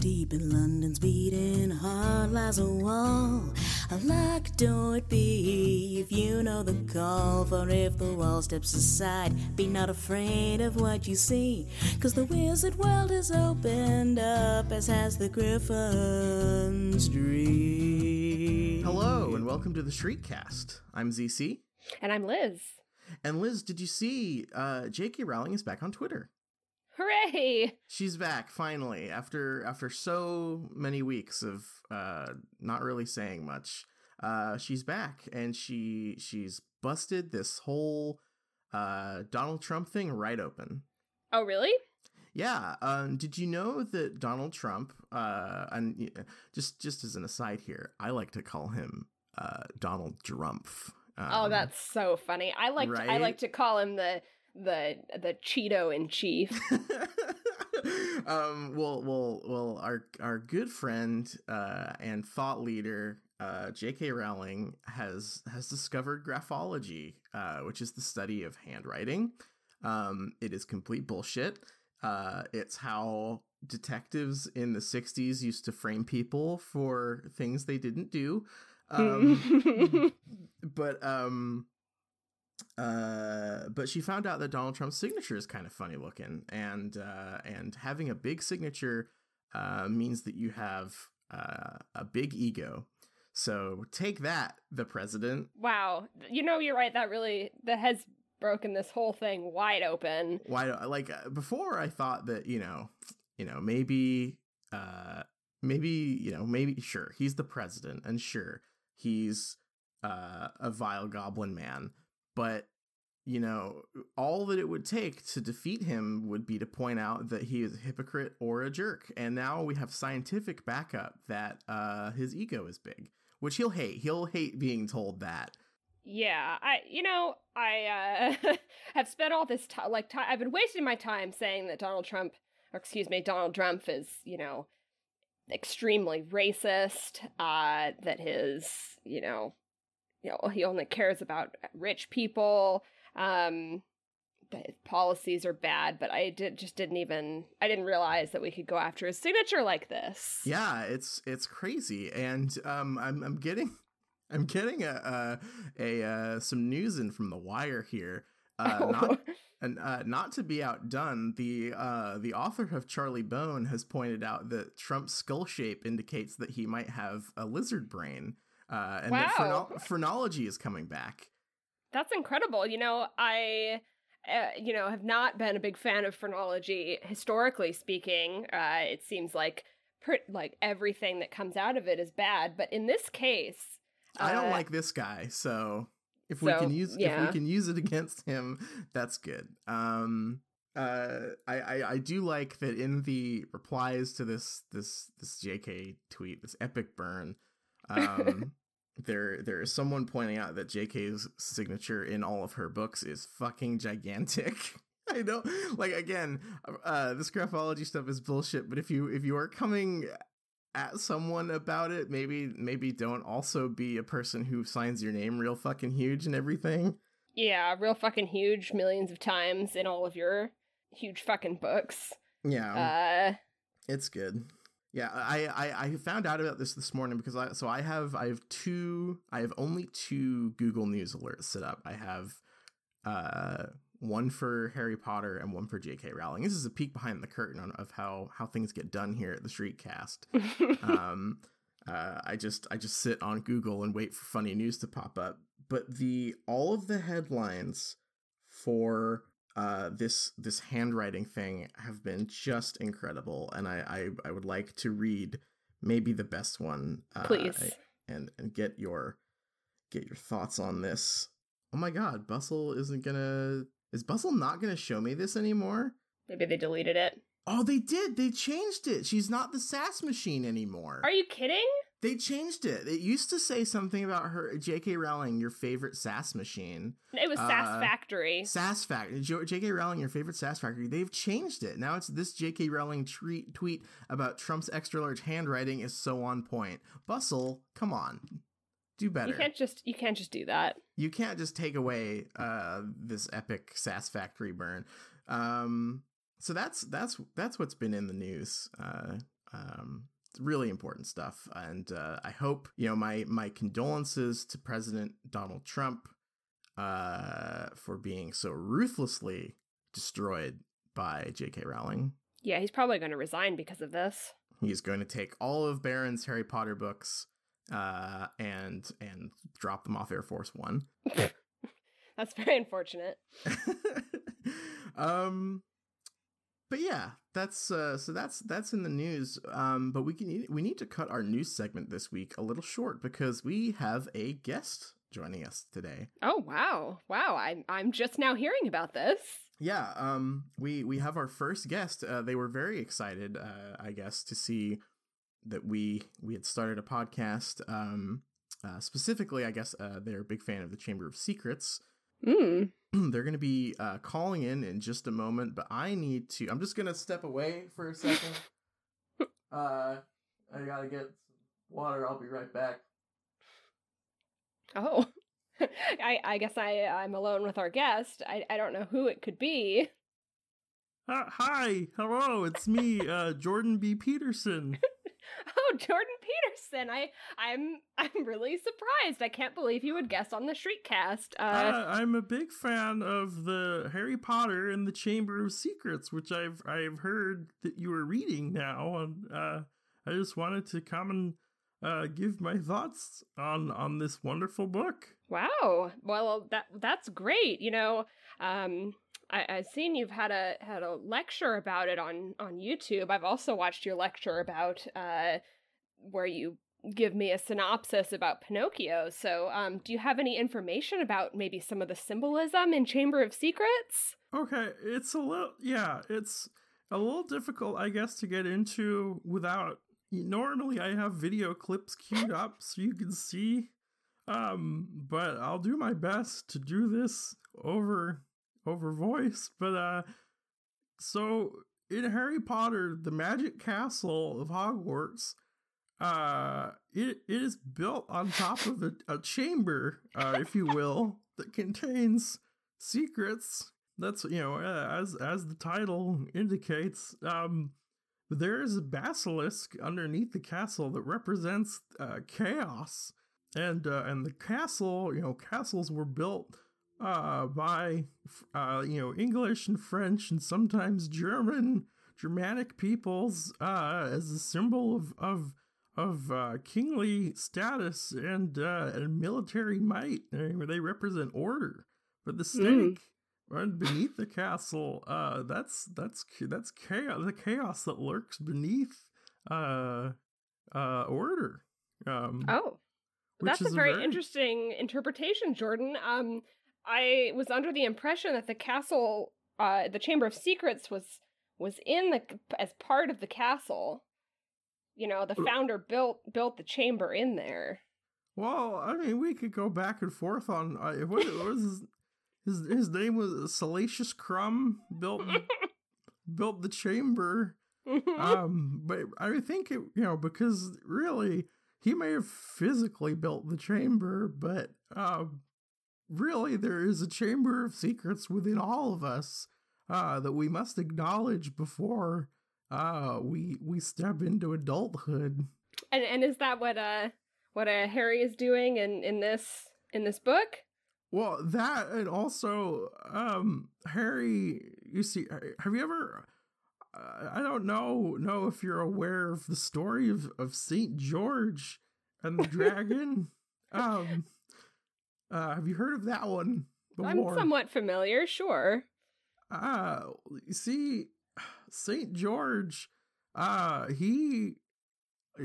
deep in London's beating heart lies a wall. A locked door it be if you know the call. For if the wall steps aside, be not afraid of what you see. Cause the wizard world is opened up, as has the Griffin's dream. Hello, and welcome to the Shriekcast. I'm ZC. And I'm Liz. And Liz, did you see uh, J.K. Rowling is back on Twitter? Hooray! She's back finally after after so many weeks of uh, not really saying much. Uh, she's back and she she's busted this whole uh, Donald Trump thing right open. Oh, really? Yeah. Um, did you know that Donald Trump? Uh, and just just as an aside here, I like to call him uh, Donald Drumpf. Um, oh, that's so funny. I like right? to, I like to call him the the the Cheeto in chief. um, well, well, well. Our our good friend uh, and thought leader uh, J.K. Rowling has has discovered graphology, uh, which is the study of handwriting. Um, it is complete bullshit. Uh, it's how detectives in the '60s used to frame people for things they didn't do. Um, but um, uh, but she found out that Donald Trump's signature is kind of funny looking, and uh, and having a big signature uh, means that you have uh, a big ego. So take that, the president. Wow, you know you're right. That really that has broken this whole thing wide open. Wide like uh, before, I thought that you know, you know maybe, uh, maybe you know maybe sure he's the president, and sure he's uh, a vile goblin man but you know, all that it would take to defeat him would be to point out that he is a hypocrite or a jerk. And now we have scientific backup that uh, his ego is big, which he'll hate. He'll hate being told that. Yeah, I you know I uh, have spent all this time like time I've been wasting my time saying that Donald Trump, or excuse me, Donald Trump is you know extremely racist. Uh, that his you know you know he only cares about rich people um the policies are bad but i did just didn't even i didn't realize that we could go after his signature like this. Yeah it's it's crazy. And um i'm i'm getting i'm getting a a, a uh, some news in from the wire here. Uh, not and uh, not to be outdone, the uh, the author of Charlie Bone has pointed out that Trump's skull shape indicates that he might have a lizard brain uh, and wow. that phrenology is coming back. That's incredible. You know, I, uh, you know, have not been a big fan of phrenology historically speaking. Uh, it seems like like everything that comes out of it is bad, but in this case, I don't uh, like this guy. So if so, we can use yeah. if we can use it against him, that's good. Um, uh, I, I I do like that in the replies to this this this JK tweet, this epic burn. Um, there there is someone pointing out that JK's signature in all of her books is fucking gigantic. I know, like again, uh, this graphology stuff is bullshit. But if you if you are coming at someone about it, maybe maybe don't also be a person who signs your name real fucking huge and everything. Yeah, real fucking huge, millions of times in all of your huge fucking books. Yeah, uh, it's good. Yeah, I, I, I found out about this this morning because I so I have I have two I have only two Google News alerts set up. I have uh one for Harry Potter and one for J.K. Rowling. This is a peek behind the curtain on, of how how things get done here at the Shriekcast. um, uh, I just I just sit on Google and wait for funny news to pop up. But the all of the headlines for uh, this this handwriting thing have been just incredible, and I I, I would like to read maybe the best one, uh, please, and and get your get your thoughts on this. Oh my God, Bustle isn't gonna is Bustle not gonna show me this anymore? Maybe they deleted it. Oh, they did. They changed it. She's not the sass machine anymore. Are you kidding? They changed it. It used to say something about her, J.K. Rowling, your favorite sass machine. It was Sass uh, Factory. Sass Factory. J.K. Rowling, your favorite sass factory. They've changed it. Now it's this J.K. Rowling tweet, tweet about Trump's extra large handwriting is so on point. Bustle, come on, do better. You can't just you can't just do that. You can't just take away uh, this epic sass factory burn. Um, so that's that's that's what's been in the news. Uh, Um, really important stuff, and uh, I hope you know my my condolences to President Donald Trump uh, for being so ruthlessly destroyed by J.K. Rowling. Yeah, he's probably going to resign because of this. He's going to take all of Barron's Harry Potter books uh, and and drop them off Air Force One. That's very unfortunate. um, but yeah, that's uh, so that's that's in the news. Um, but we can we need to cut our news segment this week a little short because we have a guest joining us today. Oh wow, wow! I'm I'm just now hearing about this. Yeah, um, we we have our first guest. Uh, they were very excited, uh, I guess, to see that we we had started a podcast. Um, uh, specifically, I guess uh, they're a big fan of the Chamber of Secrets. Mm. they're going to be uh, calling in in just a moment, but I need to. I'm just going to step away for a second. uh, I gotta get water. I'll be right back. Oh, I I guess I I'm alone with our guest. I I don't know who it could be. Uh, hi, hello, it's me, uh, Jordan B. Peterson. oh, Jordan Peterson. I I'm I'm really surprised. I can't believe you would guess on the Shriekcast. Uh, uh, I'm a big fan of the Harry Potter and the Chamber of Secrets, which I've I've heard that you are reading now, and uh, I just wanted to come and uh, give my thoughts on on this wonderful book. Wow. Well, that that's great. You know, um, I, I've seen you've had a had a lecture about it on on YouTube. I've also watched your lecture about uh, where you give me a synopsis about Pinocchio. So, um, do you have any information about maybe some of the symbolism in Chamber of Secrets? Okay, it's a little yeah, it's a little difficult, I guess, to get into without. Normally, I have video clips queued up so you can see, um, but I'll do my best to do this over over voice. But uh, so in Harry Potter, the Magic Castle of Hogwarts, uh, it it is built on top of a, a chamber, uh, if you will, that contains secrets. That's you know as as the title indicates. Um, there is a basilisk underneath the castle that represents uh, chaos, and uh, and the castle, you know, castles were built uh, by uh, you know English and French and sometimes German Germanic peoples uh, as a symbol of of of uh, kingly status and uh, and military might. They represent order, but the snake. mm. right beneath the castle uh, that's that's that's chaos. The chaos that lurks beneath uh, uh, order. Um, oh. That's a very, a very, interesting interpretation, Jordan. Um, I was under the impression that the castle, uh, the Chamber of Secrets, was was in the as part of the castle. You know, the founder built built the chamber in there. Well, I mean, we could go back and forth on uh, what was his, his his name was Salacious Crumb built built the chamber. um, but I think it, you know, because really he may have physically built the chamber, but um, really there is a chamber of secrets within all of us uh, that we must acknowledge before uh, we we step into adulthood. And and is that what uh what uh, Harry is doing in in this in this book? Well, that and also um Harry, you see, have you ever? Uh, I don't know know if you're aware of the story of of Saint George and the dragon. um uh, have you heard of that one before? I'm somewhat familiar, sure. Uh, see, Saint George, uh, he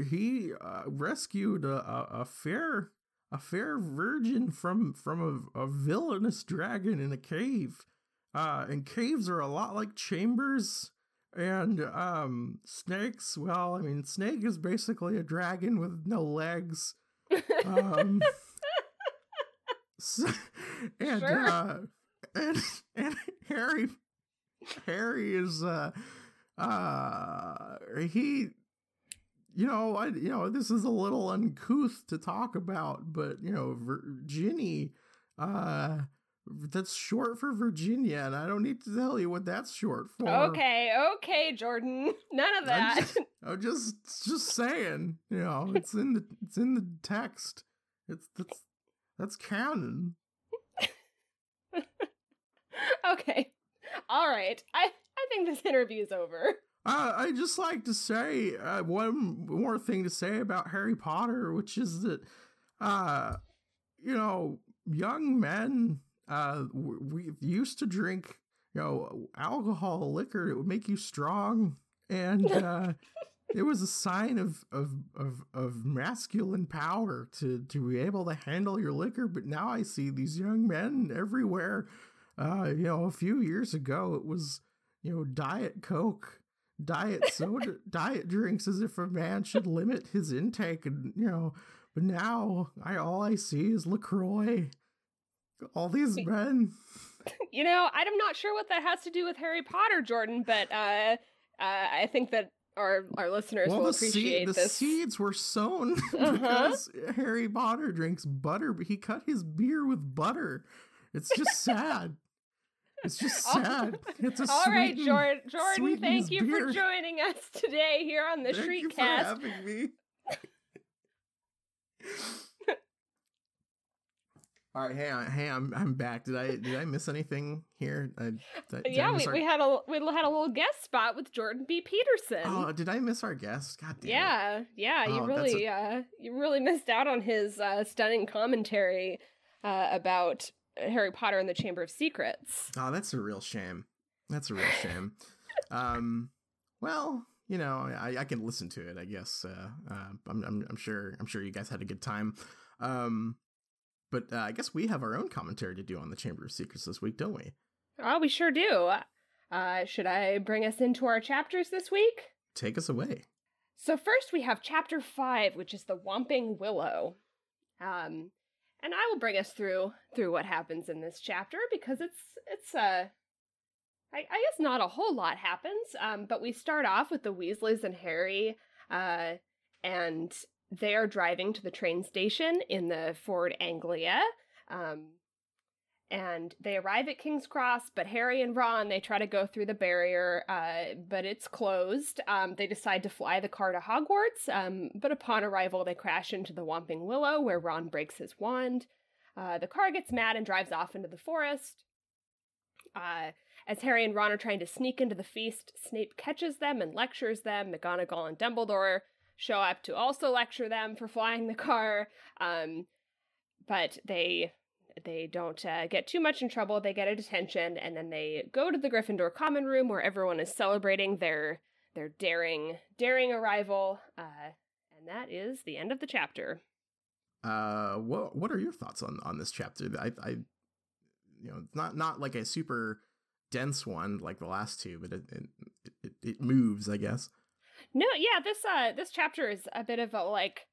he uh, rescued a, a, a, fair a fair virgin from from a, a villainous dragon in a cave. Uh, and caves are a lot like chambers. And um, snakes, well, I mean, snake is basically a dragon with no legs. Um, and sure. uh, and and Harry Harry is uh uh he you know I you know this is a little uncouth to talk about but you know Ginny uh that's short for Virginia, and I don't need to tell you what that's short for. Okay, okay, Jordan. None of that. I'm just, I'm just just saying, you know, it's in the it's in the text. It's that's that's canon. okay. All right. I I think this interview's over. Uh, I just like to say uh, one more thing to say about Harry Potter, which is that, uh, you know, young men uh, we used to drink, you know, alcohol, liquor. It would make you strong, and uh, it was a sign of, of of of masculine power to to be able to handle your liquor. But now I see these young men everywhere. Uh, you know, a few years ago it was you know diet coke diet soda diet drinks as if a man should limit his intake and you know but now i all i see is lacroix all these men you know i'm not sure what that has to do with harry potter jordan but uh, uh i think that our our listeners well, will the appreciate seed, the this seeds were sown Uh-huh. because harry potter drinks butter but he cut his beer with butter it's just sad it's just sad it's a all right sweetened- jordan jordan thank you beer. for joining us today here on the Thank you for shriekcast having me. All right, hey, I- hey, I'm I'm back. Did I did I miss anything here? I, did, I- did yeah, we, our- we had a we had a little guest spot with Jordan B. Peterson. Oh, did I miss our guest? God damn it. yeah, yeah, you Oh, that's really uh you really missed out on his uh stunning commentary uh about Harry Potter and the Chamber of Secrets. Oh, that's a real shame. That's a real shame. um, well, you know, I, I can listen to it. I guess. Uh, uh, I'm, I'm I'm sure I'm sure you guys had a good time. Um, but uh, I guess we have our own commentary to do on the Chamber of Secrets this week, don't we? Oh, we sure do. Uh should I bring us into our chapters this week? Take us away. So first we have chapter 5, which is the Whomping Willow. Um and I will bring us through through what happens in this chapter because it's it's uh I, I guess not a whole lot happens, um, but we start off with the Weasleys and Harry, uh, and they are driving to the train station in the Ford Anglia. Um, and they arrive at King's Cross, but Harry and Ron they try to go through the barrier, uh, but it's closed. Um, they decide to fly the car to Hogwarts, um, but upon arrival they crash into the Whomping Willow, where Ron breaks his wand. Uh, the car gets mad and drives off into the forest. Uh, as Harry and Ron are trying to sneak into the feast, Snape catches them and lectures them. McGonagall and Dumbledore show up to also lecture them for flying the car. Um, but they they don't uh, get too much in trouble. They get a detention, and then they go to the Gryffindor common room where everyone is celebrating their their daring daring arrival. Uh, and that is the end of the chapter. Uh, what what are your thoughts on on this chapter? I, I, you know, it's not not like a super dense one like the last two, but it it, it, it moves, I guess. No, yeah, this uh this chapter is a bit of a like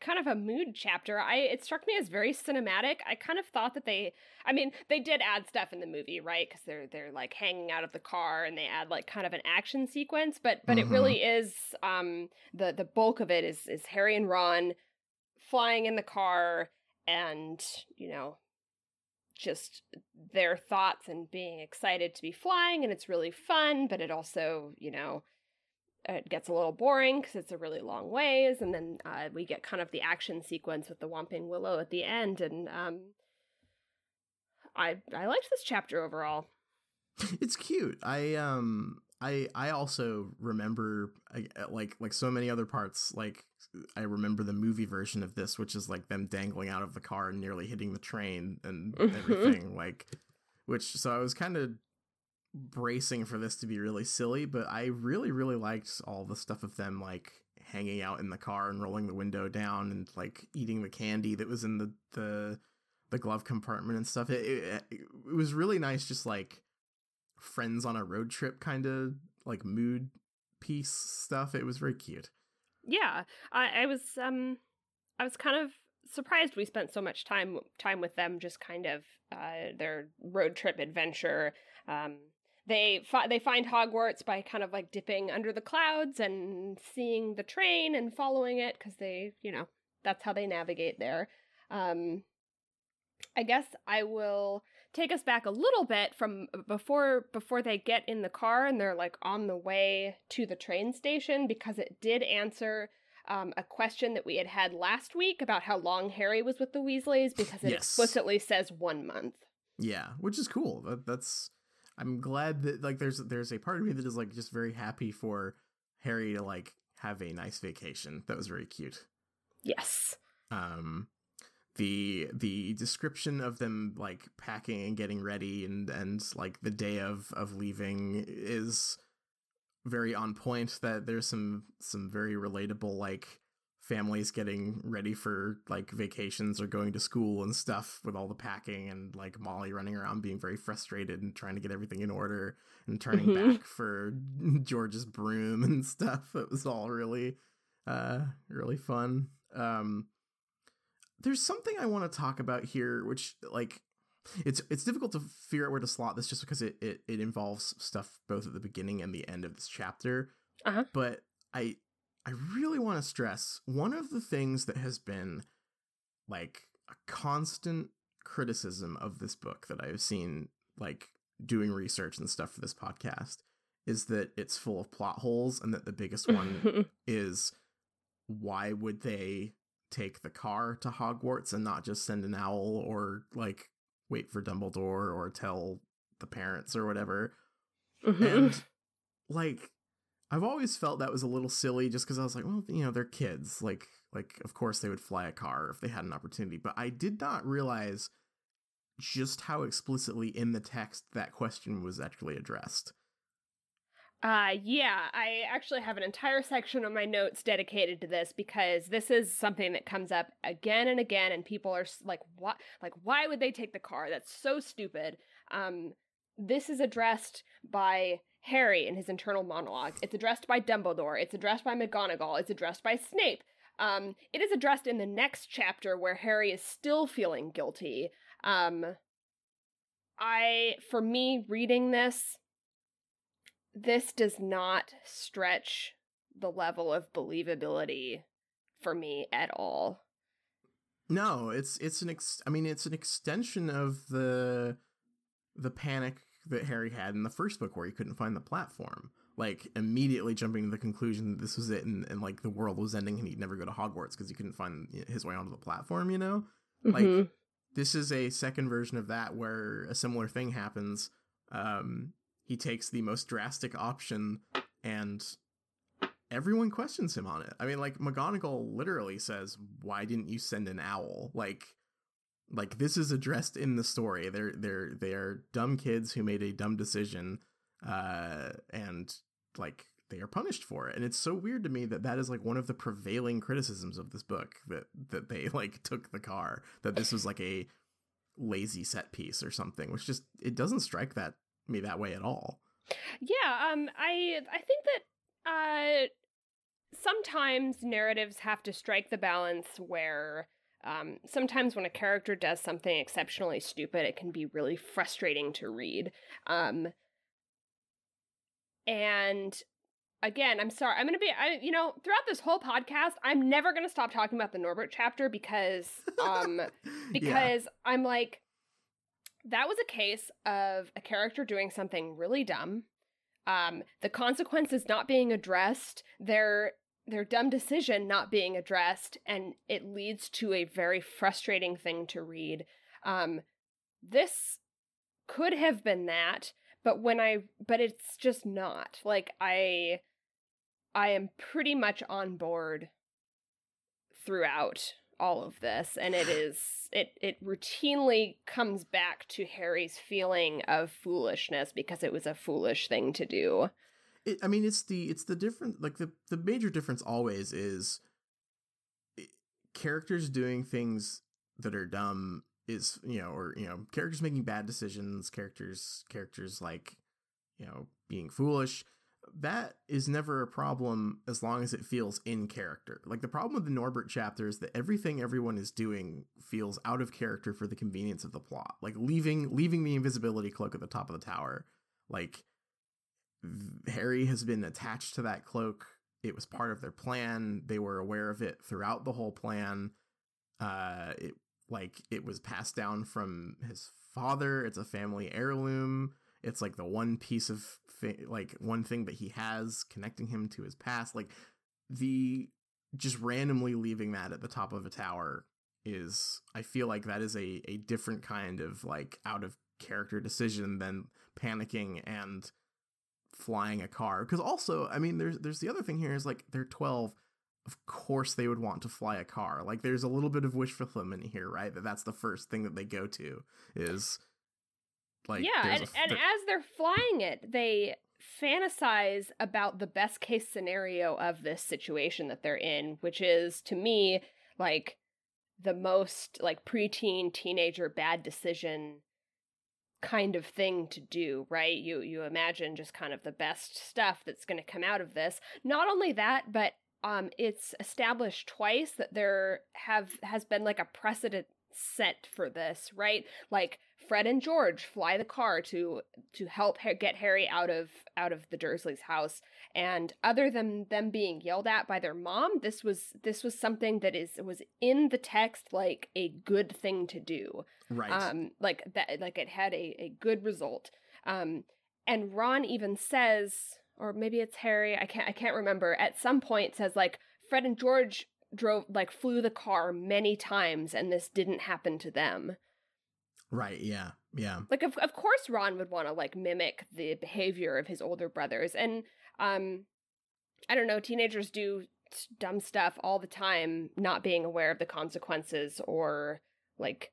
kind of a mood chapter. I it struck me as very cinematic. I kind of thought that they I mean, they did add stuff in the movie, right? Cuz they're they're like hanging out of the car and they add like kind of an action sequence, but but it Mhm. really is um the the bulk of it is is Harry and Ron flying in the car and, you know, just their thoughts and being excited to be flying and it's really fun, but it also, you know, it gets a little boring because it's a really long ways, and then uh, we get kind of the action sequence with the Whomping Willow at the end, and um, I I liked this chapter overall. It's cute. I um I I also remember I, like like so many other parts like I remember the movie version of this which is like them dangling out of the car and nearly hitting the train and Mhm. everything like which so I was kind of bracing for this to be really silly but I really really liked all the stuff of them like hanging out in the car and rolling the window down and like eating the candy that was in the the the glove compartment and stuff it, it, it was really nice just like friends on a road trip kind of like mood piece stuff. It was very cute. Yeah, I, I was um I was kind of surprised we spent so much time time with them, just kind of uh, their road trip adventure. Um, they fi- they find Hogwarts by kind of like dipping under the clouds and seeing the train and following it because they you know that's how they navigate there. Um, I guess I will take us back a little bit from before before they get in the car and they're like on the way to the train station because it did answer um, a question that we had had last week about how long Harry was with the Weasleys because it Yes. explicitly says one month. Yeah, which is cool. That, that's I'm glad that like there's there's a part of me that is like just very happy for Harry to like have a nice vacation. That was very cute. Yes. Um the the description of them like packing and getting ready and and like the day of of leaving is very on point that there's some some very relatable like families getting ready for like vacations or going to school and stuff with all the packing and like Molly running around being very frustrated and trying to get everything in order and turning Mhm. back for George's broom and stuff. It was all really uh really fun. Um there's something I want to talk about here which like it's it's difficult to figure out where to slot this just because it it, it involves stuff both at the beginning and the end of this chapter. Uh-huh. But I I really want to stress one of the things that has been like a constant criticism of this book that I've seen like doing research and stuff for this podcast is that it's full of plot holes and that the biggest one is why would they take the car to Hogwarts and not just send an owl or like wait for Dumbledore or tell the parents or whatever Mhm. and like I've always felt that was a little silly just because I was like, well, you know, they're kids. Like, like of course they would fly a car if they had an opportunity. But I did not realize just how explicitly in the text that question was actually addressed. Uh, yeah, I actually have an entire section of my notes dedicated to this because this is something that comes up again and again, and people are like, "What? Like, why would they take the car? That's so stupid." Um, this is addressed by Harry in his internal monologue. It's addressed by Dumbledore. It's addressed by McGonagall. It's addressed by Snape. Um, it is addressed in the next chapter where Harry is still feeling guilty. Um, I, for me, reading this, this does not stretch the level of believability for me at all. No, it's it's an ex- I mean, it's an extension of the the panic that Harry had in the first book where he couldn't find the platform. Like immediately jumping to the conclusion that this was it and, and like the world was ending and he'd never go to Hogwarts because he couldn't find his way onto the platform, you know? Like Mhm. this is a second version of that where a similar thing happens. Um, he takes the most drastic option and everyone questions him on it. I mean, like McGonagall literally says, "Why didn't you send an owl?" Like, like this is addressed in the story. They're they're they're dumb kids who made a dumb decision, uh, and like they are punished for it. And it's so weird to me that that is like one of the prevailing criticisms of this book that that they like took the car that this was like a lazy set piece or something, which just it doesn't strike that me that way at all. Yeah, um I I think that uh sometimes narratives have to strike the balance where um sometimes when a character does something exceptionally stupid, it can be really frustrating to read. Um and again, I'm sorry. I'm going to be I you know, throughout this whole podcast, I'm never going to stop talking about the Norbert chapter because um Yeah. because I'm like, that was a case of a character doing something really dumb. Um, the consequences not being addressed, their their dumb decision not being addressed, and it leads to a very frustrating thing to read. Um, this could have been that, but when I but it's just not. Like I I am pretty much on board throughout all of this and it is it it routinely comes back to Harry's feeling of foolishness because it was a foolish thing to do. It, I mean, it's the it's the different like the the major difference always is characters doing things that are dumb is you know or you know characters making bad decisions characters characters like you know being foolish that is never a problem as long as it feels in character. Like the problem with the norbert chapter is that everything everyone is doing feels out of character for the convenience of the plot. Like leaving leaving the invisibility cloak at the top of the tower like Harry has been attached to that cloak. It was part of their plan. They were aware of it throughout the whole plan. Uh, it like it was passed down from his father. It's a family heirloom. It's like the one piece of like one thing that he has connecting him to his past. Like the just randomly leaving that at the top of a tower is I feel like that is a a different kind of like out of character decision than panicking and flying a car. Because also I mean there's there's the other thing here is like they're 12 of course they would want to fly a car. Like there's a little bit of wish fulfillment here right? That that's the first thing that they go to is like yeah and, a, and as they're flying it they fantasize about the best case scenario of this situation that they're in which is to me like the most like preteen teenager bad decision kind of thing to do right? You you imagine just kind of the best stuff that's going to come out of this. Not only that but um it's established twice that there have has been like a precedent set for this right like Fred and George fly the car to to help get Harry out of out of the Dursleys' house. And other than them being yelled at by their mom, this was this was something that is was in the text like a good thing to do. Right. Um, like that, like it had a a good result. Um, and Ron even says, or maybe it's Harry, I can't I can't remember. At some point, says like Fred and George drove like flew the car many times, and this didn't happen to them. Right, yeah. Yeah. Like of of course Ron would want to like mimic the behavior of his older brothers and um I don't know, teenagers do dumb stuff all the time not being aware of the consequences or like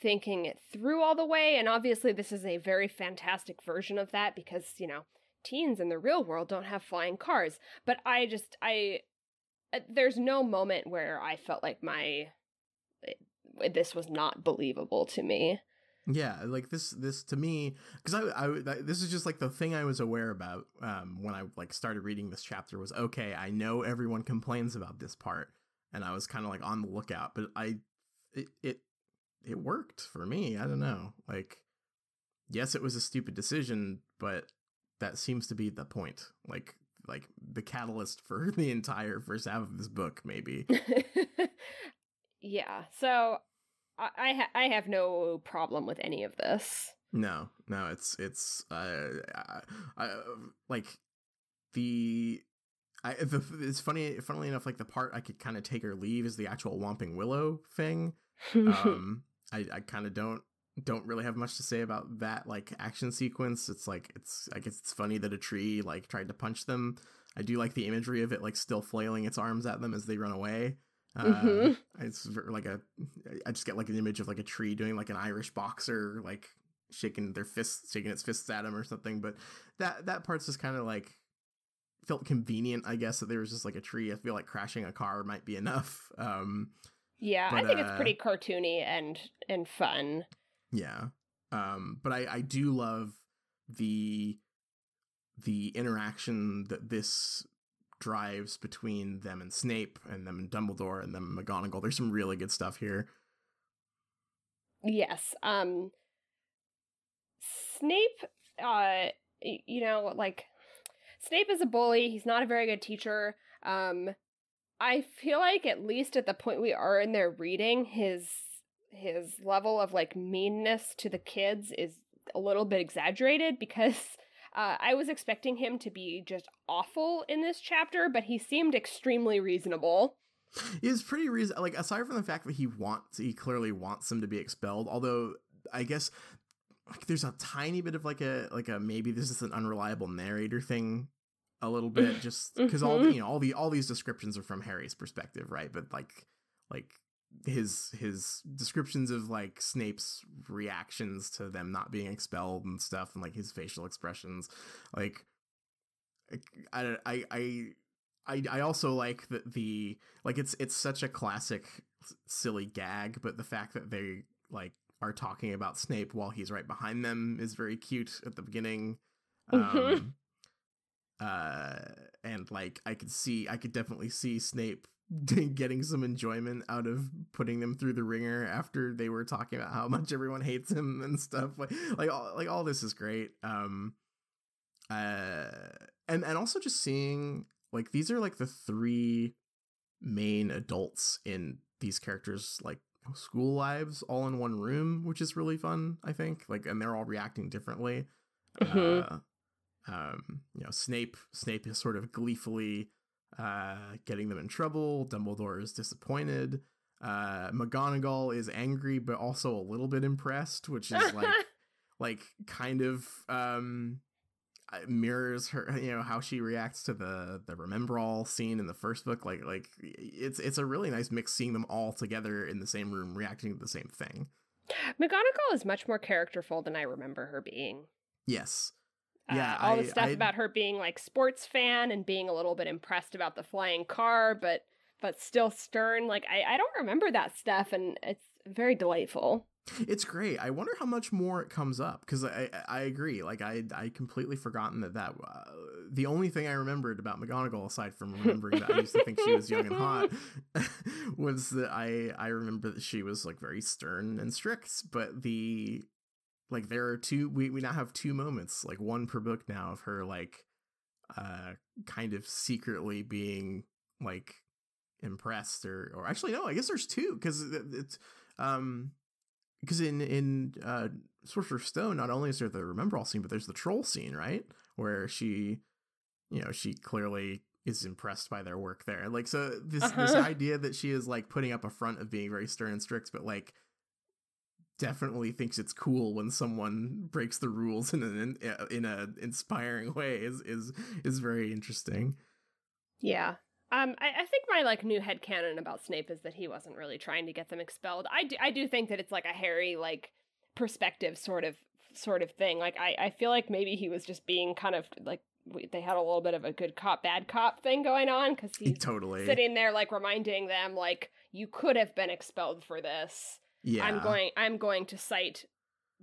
thinking it through all the way and obviously this is a very fantastic version of that because, you know, teens in the real world don't have flying cars. But I just I there's no moment where I felt like my this was not believable to me. Yeah, like this this to me because I, I this is just like the thing I was aware about um when I like started reading this chapter was okay, I know everyone complains about this part and I was kind of like on the lookout, but I it it it worked for me. I don't know. Like yes, it was a stupid decision, but that seems to be the point. Like like the catalyst for the entire first half of this book maybe. yeah. So I I, ha- I have no problem with any of this. No, no, it's it's uh, I, I like the I the, it's funny funnily enough like the part I could kind of take or leave is the actual Whomping Willow thing. um I I kind of don't don't really have much to say about that like action sequence. It's like it's I guess it's funny that a tree like tried to punch them. I do like the imagery of it like still flailing its arms at them as they run away. Mm-hmm. Uh, it's like a, I just get like an image of like a tree doing like an Irish boxer, like shaking their fists, shaking its fists at him or something. But that that part's just kind of like felt convenient, I guess, that there was just like a tree. I feel like crashing a car might be enough. Um, yeah, but, I think uh, it's pretty cartoony and and fun. Yeah, um, but I I do love the the interaction that this drives between them and Snape and them and Dumbledore and them and McGonagall. There's some really good stuff here. Yes. Um Snape uh you know like Snape is a bully. He's not a very good teacher. Um I feel like at least at the point we are in their reading his his level of like meanness to the kids is a little bit exaggerated because uh, I was expecting him to be just awful in this chapter, but he seemed extremely reasonable. He's pretty reason like aside from the fact that he wants he clearly wants them to be expelled, although I guess like there's a tiny bit of like a like a maybe this is an unreliable narrator thing a little bit just because mm-hmm. all the, you know all the all these descriptions are from Harry's perspective, right? But like like his his descriptions of like Snape's reactions to them not being expelled and stuff and like his facial expressions like I I I I, I also like that the like it's it's such a classic silly gag but the fact that they like are talking about Snape while he's right behind them is very cute at the beginning mm-hmm. um uh and like I could see I could definitely see Snape getting some enjoyment out of putting them through the ringer after they were talking about how much everyone hates him and stuff like like all, like all this is great um uh and and also just seeing like these are like the three main adults in these characters like school lives all in one room, which is really fun. I think like, and they're all reacting differently. Mhm. Uh, um, you know, Snape Snape is sort of gleefully uh, getting them in trouble. Dumbledore is disappointed. Uh, McGonagall is angry, but also a little bit impressed, which is like like kind of um uh, mirrors her you know how she reacts to the the Remembrall scene in the first book like like it's it's a really nice mix seeing them all together in the same room reacting to the same thing McGonagall is much more characterful than I remember her being. yes Uh, Yeah, all the stuff I- about her being like sports fan and being a little bit impressed about the flying car, but but still stern. Like I, I don't remember that stuff, and it's very delightful. it's great i wonder how much more it comes up because i i agree like i i completely forgotten that that uh, the only thing i remembered about mcgonagall aside from remembering that i used to think she was young and hot was that i i remember that she was like very stern and strict but the like there are two we, we now have two moments like one per book now of her like uh kind of secretly being like impressed or or actually no i guess there's two because it's um because in in uh sorcerer's stone not only is there the Remembrall scene but there's the troll scene right where she you know she clearly is impressed by their work there like so this this Uh-huh. idea that she is like putting up a front of being very stern and strict but like definitely thinks it's cool when someone breaks the rules in an in a inspiring way is is is very interesting Yeah. Um, I, I think my like new headcanon about Snape is that he wasn't really trying to get them expelled. I do, I do think that it's like a Harry like perspective sort of sort of thing. Like I, I feel like maybe he was just being kind of like we, they had a little bit of a good cop bad cop thing going on because he's totally sitting there like reminding them like you could have been expelled for this. Yeah I'm going I'm going to cite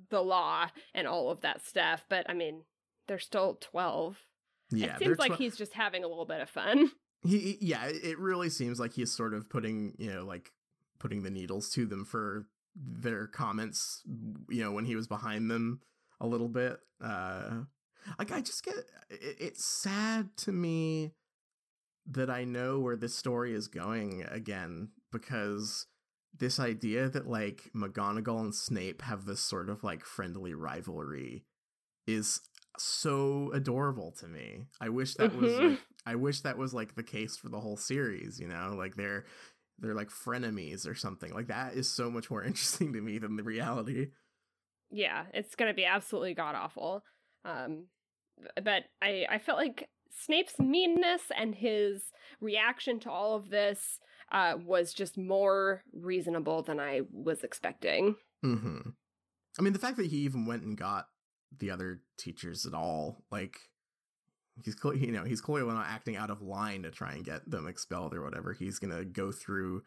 the law and all of that stuff. But I mean, they're still twelve. yeah it seems like tw- he's just having a little bit of fun. he he- yeah it it really seems like he's sort of putting you know like putting the needles to them for their comments you know when he was behind them a little bit uh like i just get it, it's sad to me that i know where this story is going again because this idea that like McGonagall and Snape have this sort of like friendly rivalry is so adorable to me. I wish that was Mhm. like, I wish that was like the case for the whole series, you know? Like they're they're like frenemies or something. Like that is so much more interesting to me than the reality. yeah, it's gonna be absolutely god awful. Um, but I I felt like Snape's meanness and his reaction to all of this uh, was just more reasonable than I was expecting. Mm-hmm. I mean, the fact that he even went and got the other teachers at all, like he's you know he's clearly not acting out of line to try and get them expelled or whatever. He's gonna go through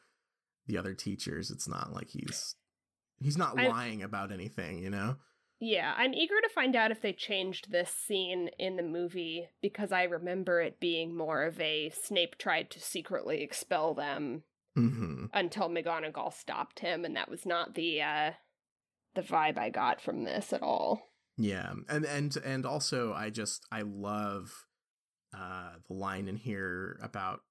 the other teachers. It's not like he's he's not I- lying about anything, you know. Yeah, I'm eager to find out if they changed this scene in the movie because I remember it being more of a Snape tried to secretly expel them Mm-hmm. until McGonagall stopped him, and that was not the uh, the vibe I got from this at all. Yeah, and and and also I just I love uh the line in here about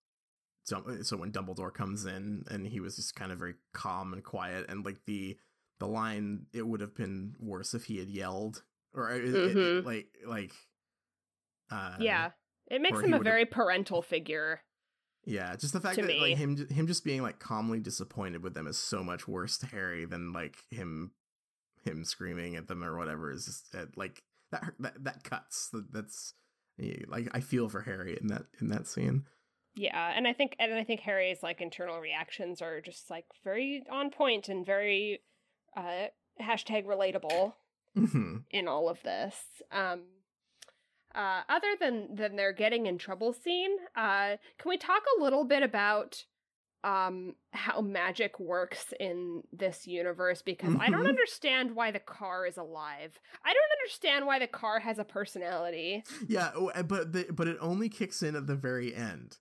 so when Dumbledore comes in and he was just kind of very calm and quiet and like the the line it would have been worse if he had yelled or it- it- it- like like uh yeah, it makes him a very parental figure. yeah just the fact that like him him just being like calmly disappointed with them is so much worse to Harry than like him him screaming at them or whatever is just uh, like that that that cuts That- that's like I feel for Harry in that in that scene. Yeah, and I think and I think Harry's like internal reactions are just like very on point and very uh hashtag relatable hmm in all of this. Um uh other than than their getting in trouble scene, uh can we talk a little bit about um how magic works in this universe because I don't Mhm. understand why the car is alive. I don't understand why the car has a personality. Yeah, oh, uh, but the, but it only kicks in at the very end.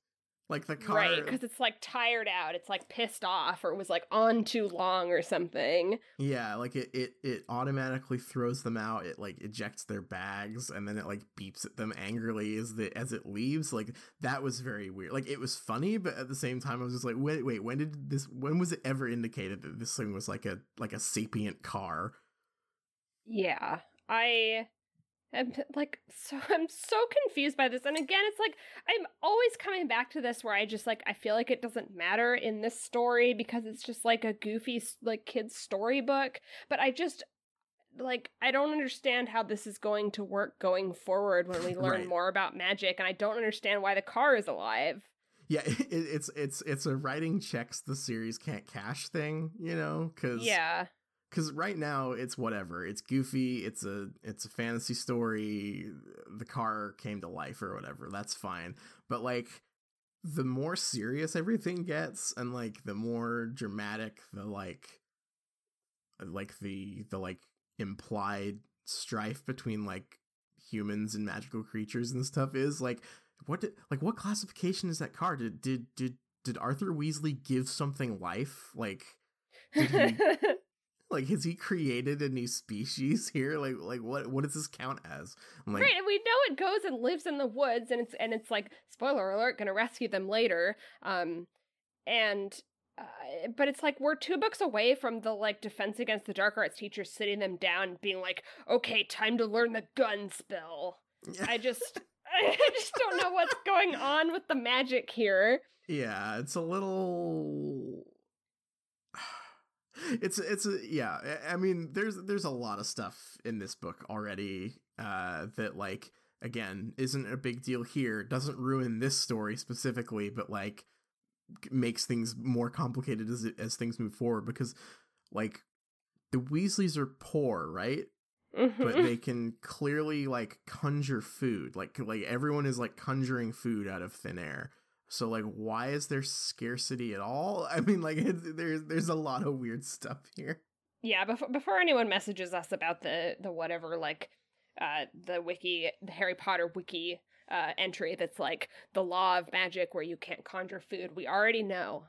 Like the car, Right, because it's like tired out. It's like pissed off, or it was like on too long, or something. Yeah, like it, it it automatically throws them out. It like ejects their bags and then it like beeps at them angrily as the as it leaves. Like that was very weird. Like it was funny, but at the same time I was just like, wait, wait, when did this when was it ever indicated that this thing was like a like a sapient car? Yeah, I am like so. I'm so confused by this, and again, it's like I'm always coming back to this where I just like I feel like it doesn't matter in this story because it's just like a goofy like kids storybook. But I just like I don't understand how this is going to work going forward when we learn Right. more about magic, and I don't understand why the car is alive. Yeah, it, it's it's it's a writing checks the series can't cash thing, you know, because Yeah, because right now it's whatever. It's goofy it's a it's a fantasy story the car came to life or whatever that's fine. But like the more serious everything gets and like the more dramatic the like like the the like implied strife between like humans and magical creatures and stuff is like what did like what classification is that car? Did did did did arthur weasley give something life? Like did he like has he created a new species here like like what what does this count as i'm like right, and we know it goes and lives in the woods, and it's and it's like spoiler alert, going to rescue them later. Um, and uh, but it's like we're two books away from the like defense against the dark arts teacher sitting them down, being like, "Okay, time to learn the gun spell." I just, I just don't know what's going on with the magic here. yeah it's a little it's it's a yeah I- mean there's there's a lot of stuff in this book already uh that like again isn't a big deal here. Doesn't ruin this story specifically but like makes things more complicated as as things move forward because like the weasleys are poor right? But Mhm. they can clearly like conjure food. Like like everyone is like conjuring food out of thin air so like why is there scarcity at all i mean like it's, there's there's a lot of weird stuff here yeah, before before anyone messages us about the the whatever like uh the wiki the Harry Potter wiki uh entry that's like the law of magic where you can't conjure food, we already know.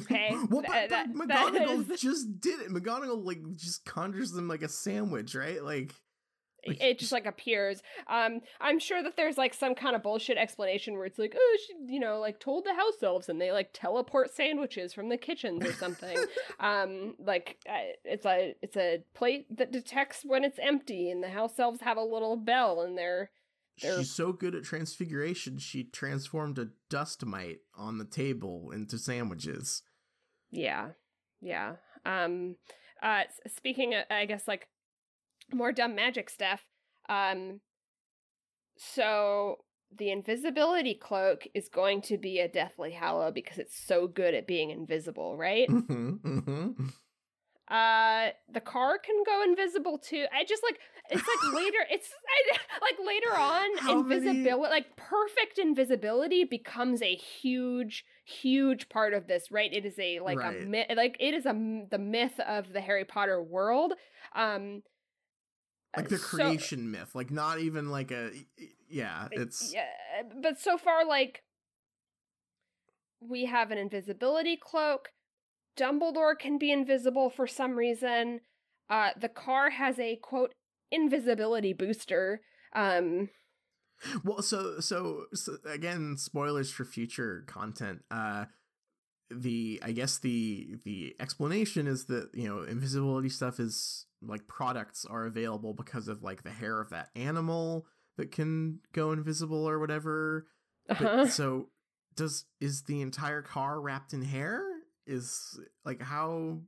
Okay. well but, that- but that McGonagall is- just did it McGonagall like just conjures them like a sandwich right like Like, it just like appears. Um, I'm sure that there's like some kind of bullshit explanation where it's like, oh, she, you know, like told the house elves and they like teleport sandwiches from the kitchens or something. um, like uh, it's a it's a plate that detects when it's empty, and the house elves have a little bell in their They're- she's so good at transfiguration she transformed a dust mite on the table into sandwiches Yeah. Yeah. Um uh speaking of, I guess like more dumb magic stuff. Um so the invisibility cloak is going to be a deathly hallow because it's so good at being invisible, right? Mhm, mhm. Uh the car can go invisible too. I just like it's like later it's I, like later on How many- invisibility like perfect invisibility becomes a huge huge part of this, right? It is a like a myth like it is a the myth of the Harry Potter world. Um like the so- creation myth like not even like a yeah it's yeah, but so far like we have an invisibility cloak. Dumbledore can be invisible for some reason. Uh the car has a quote invisibility booster. Um well so, so so again spoilers for future content uh the i guess the the explanation is that you know invisibility stuff is like products are available because of like the hair of that animal that can go invisible or whatever uh-huh. so does is the entire car wrapped in hair is like how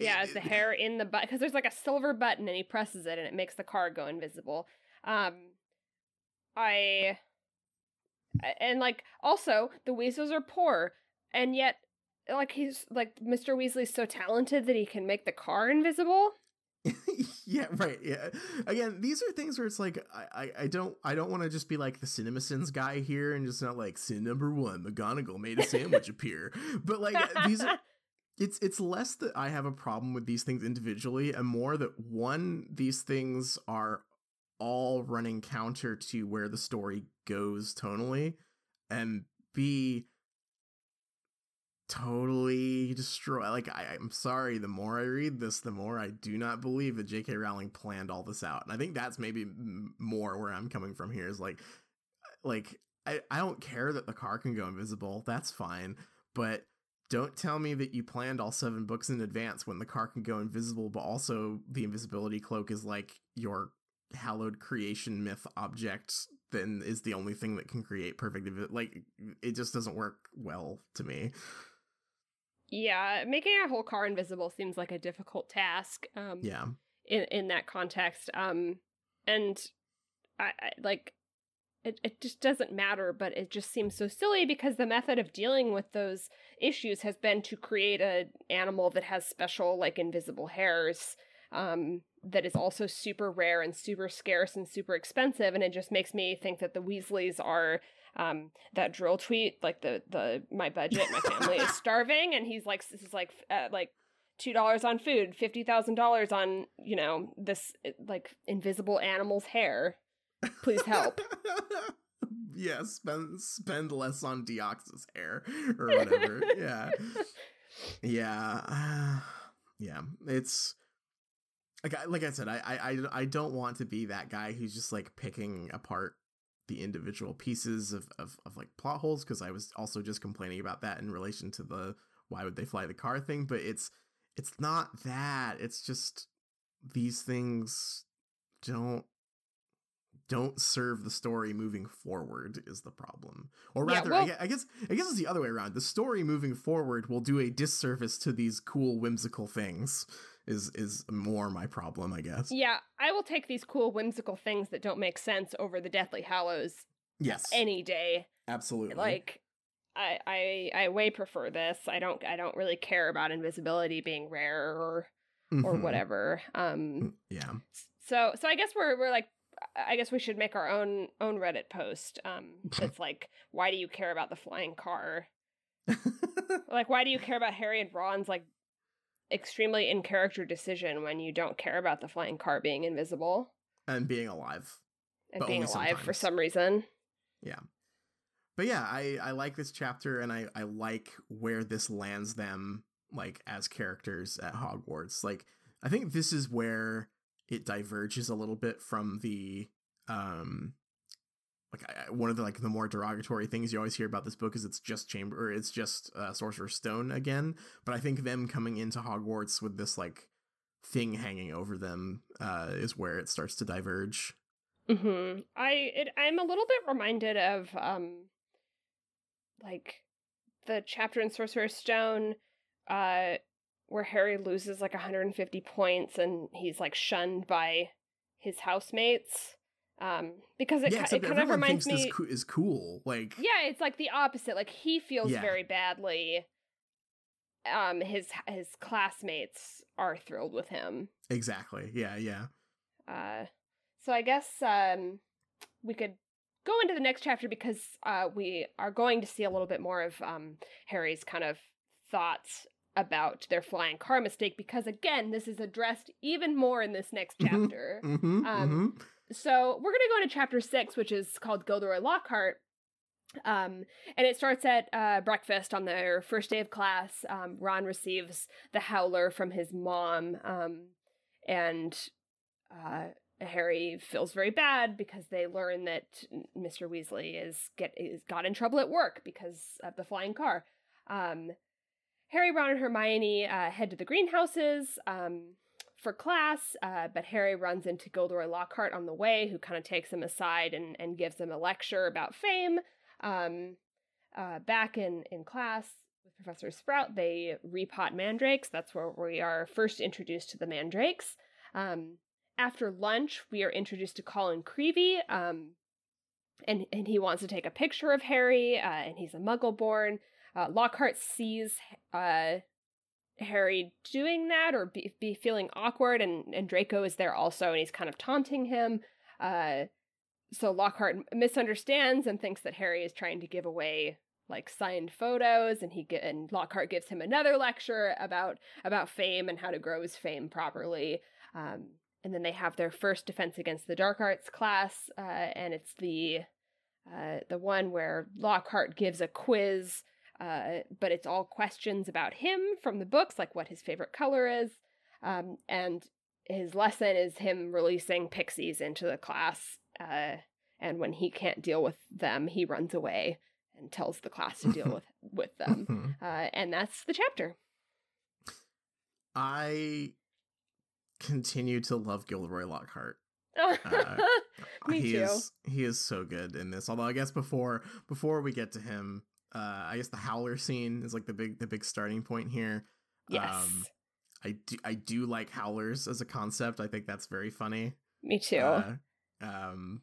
Yeah, is the hair in the button because there's like a silver button and he presses it and it makes the car go invisible. Um, I and like also the Weasleys are poor and yet like he's like Mr. Weasley's so talented that he can make the car invisible. yeah right yeah. Again these are things where it's like i i, I don't i don't want to just be like the cinemasins guy here and just not like sin number one mcgonagall made a sandwich appear. But like uh, these are it's it's less that i have a problem with these things individually and more that one these things are all running counter to where the story goes tonally and be totally destroy like I, i'm sorry the more i read this the more i do not believe that jk rowling planned all this out. And i think that's maybe m- more where i'm coming from here is like like I, I don't care that the car can go invisible that's fine but don't tell me that you planned all seven books in advance when the car can go invisible but also the invisibility cloak is like your hallowed creation myth object then is the only thing that can create perfect like it just doesn't work well to me yeah, making a whole car invisible seems like a difficult task. Um, yeah. In in that context, um, and I, I like it. It just doesn't matter, but it just seems so silly because the method of dealing with those issues has been to create an animal that has special like invisible hairs. Um, that is also super rare and super scarce and super expensive, and it just makes me think that the Weasleys are um that drill tweet like the the my budget my family is starving and he's like this is like uh, like two dollars on food fifty thousand dollars on you know this like invisible animal's hair. Please help. Yeah spend spend less on demiguise hair or whatever. Yeah. Yeah uh, yeah it's like I, like I said I, I I don't want to be that guy who's just like picking apart the individual pieces of, of, of like plot holes because I was also just complaining about that in relation to the why would they fly the car thing, but it's it's not that. It's just these things don't don't serve the story moving forward is the problem. Or rather, yeah, well, I, I guess I guess it's the other way around. The story moving forward will do a disservice to these cool whimsical things is is more my problem, I guess. Yeah, I will take these cool whimsical things that don't make sense over the Deathly Hallows. Yes. Any day. Absolutely. Like I I I way prefer this. I don't I don't really care about invisibility being rare or mm-hmm. or whatever. Um mm, yeah. So so I guess we're we're like I guess we should make our own own Reddit post. Um that's like why do you care about the flying car? like why do you care about Harry and Ron's like extremely in character decision when you don't care about the flying car being invisible and being alive and being alive sometimes. for some reason. Yeah. But yeah, I I like this chapter and I I like where this lands them like as characters at Hogwarts. Like I think this is where it diverges a little bit from the um like I, one of the like the more derogatory things you always hear about this book is it's just chamber or it's just uh, sorcerer's stone again. But i think them coming into hogwarts with this like thing hanging over them uh is where it starts to diverge. Mm-hmm. i it, i'm a little bit reminded of um like the chapter in sorcerer's stone uh where harry loses like 150 points and he's like shunned by his housemates um because it, yeah, it kind of reminds me co- is cool like yeah it's like the opposite like he feels yeah. very badly um his his classmates are thrilled with him exactly yeah yeah uh so i guess um we could go into the next chapter because uh we are going to see a little bit more of um harry's kind of thoughts about their flying car mistake because again this is addressed even more in this next mm-hmm. chapter mm-hmm, um mm-hmm. So we're gonna go into chapter six, which is called Gilderoy Lockhart. Um, and it starts at uh, breakfast on their first day of class. Um, Ron receives the howler from his mom, um, and uh, Harry feels very bad because they learn that Mr. Weasley is get is got in trouble at work because of the flying car. Um, Harry, Ron, and Hermione uh, head to the greenhouses. Um, for class, uh, but Harry runs into Gilderoy Lockhart on the way, who kind of takes him aside and, and gives him a lecture about fame. Um, uh, back in, in class with Professor Sprout, they repot mandrakes. That's where we are first introduced to the mandrakes. Um, after lunch, we are introduced to Colin Creevey, um, and, and he wants to take a picture of Harry, uh, and he's a muggle born. Uh, Lockhart sees uh, Harry doing that or be, be feeling awkward, and, and Draco is there also, and he's kind of taunting him. Uh, so Lockhart misunderstands and thinks that Harry is trying to give away like signed photos, and he get, and Lockhart gives him another lecture about about fame and how to grow his fame properly. Um, and then they have their first defense against the dark arts class, uh, and it's the uh, the one where Lockhart gives a quiz, uh, but it's all questions about him from the books, like what his favorite color is. Um, and his lesson is him releasing pixies into the class. Uh, and when he can't deal with them, he runs away and tells the class to deal with with them. Uh, and that's the chapter. I continue to love Gilderoy Lockhart. Uh, Me he too. is he is so good in this. Although I guess before before we get to him, uh I guess the howler scene is like the big the big starting point here. yes. Um, I do I do like howlers as a concept. I think that's very funny. Me too. Uh, um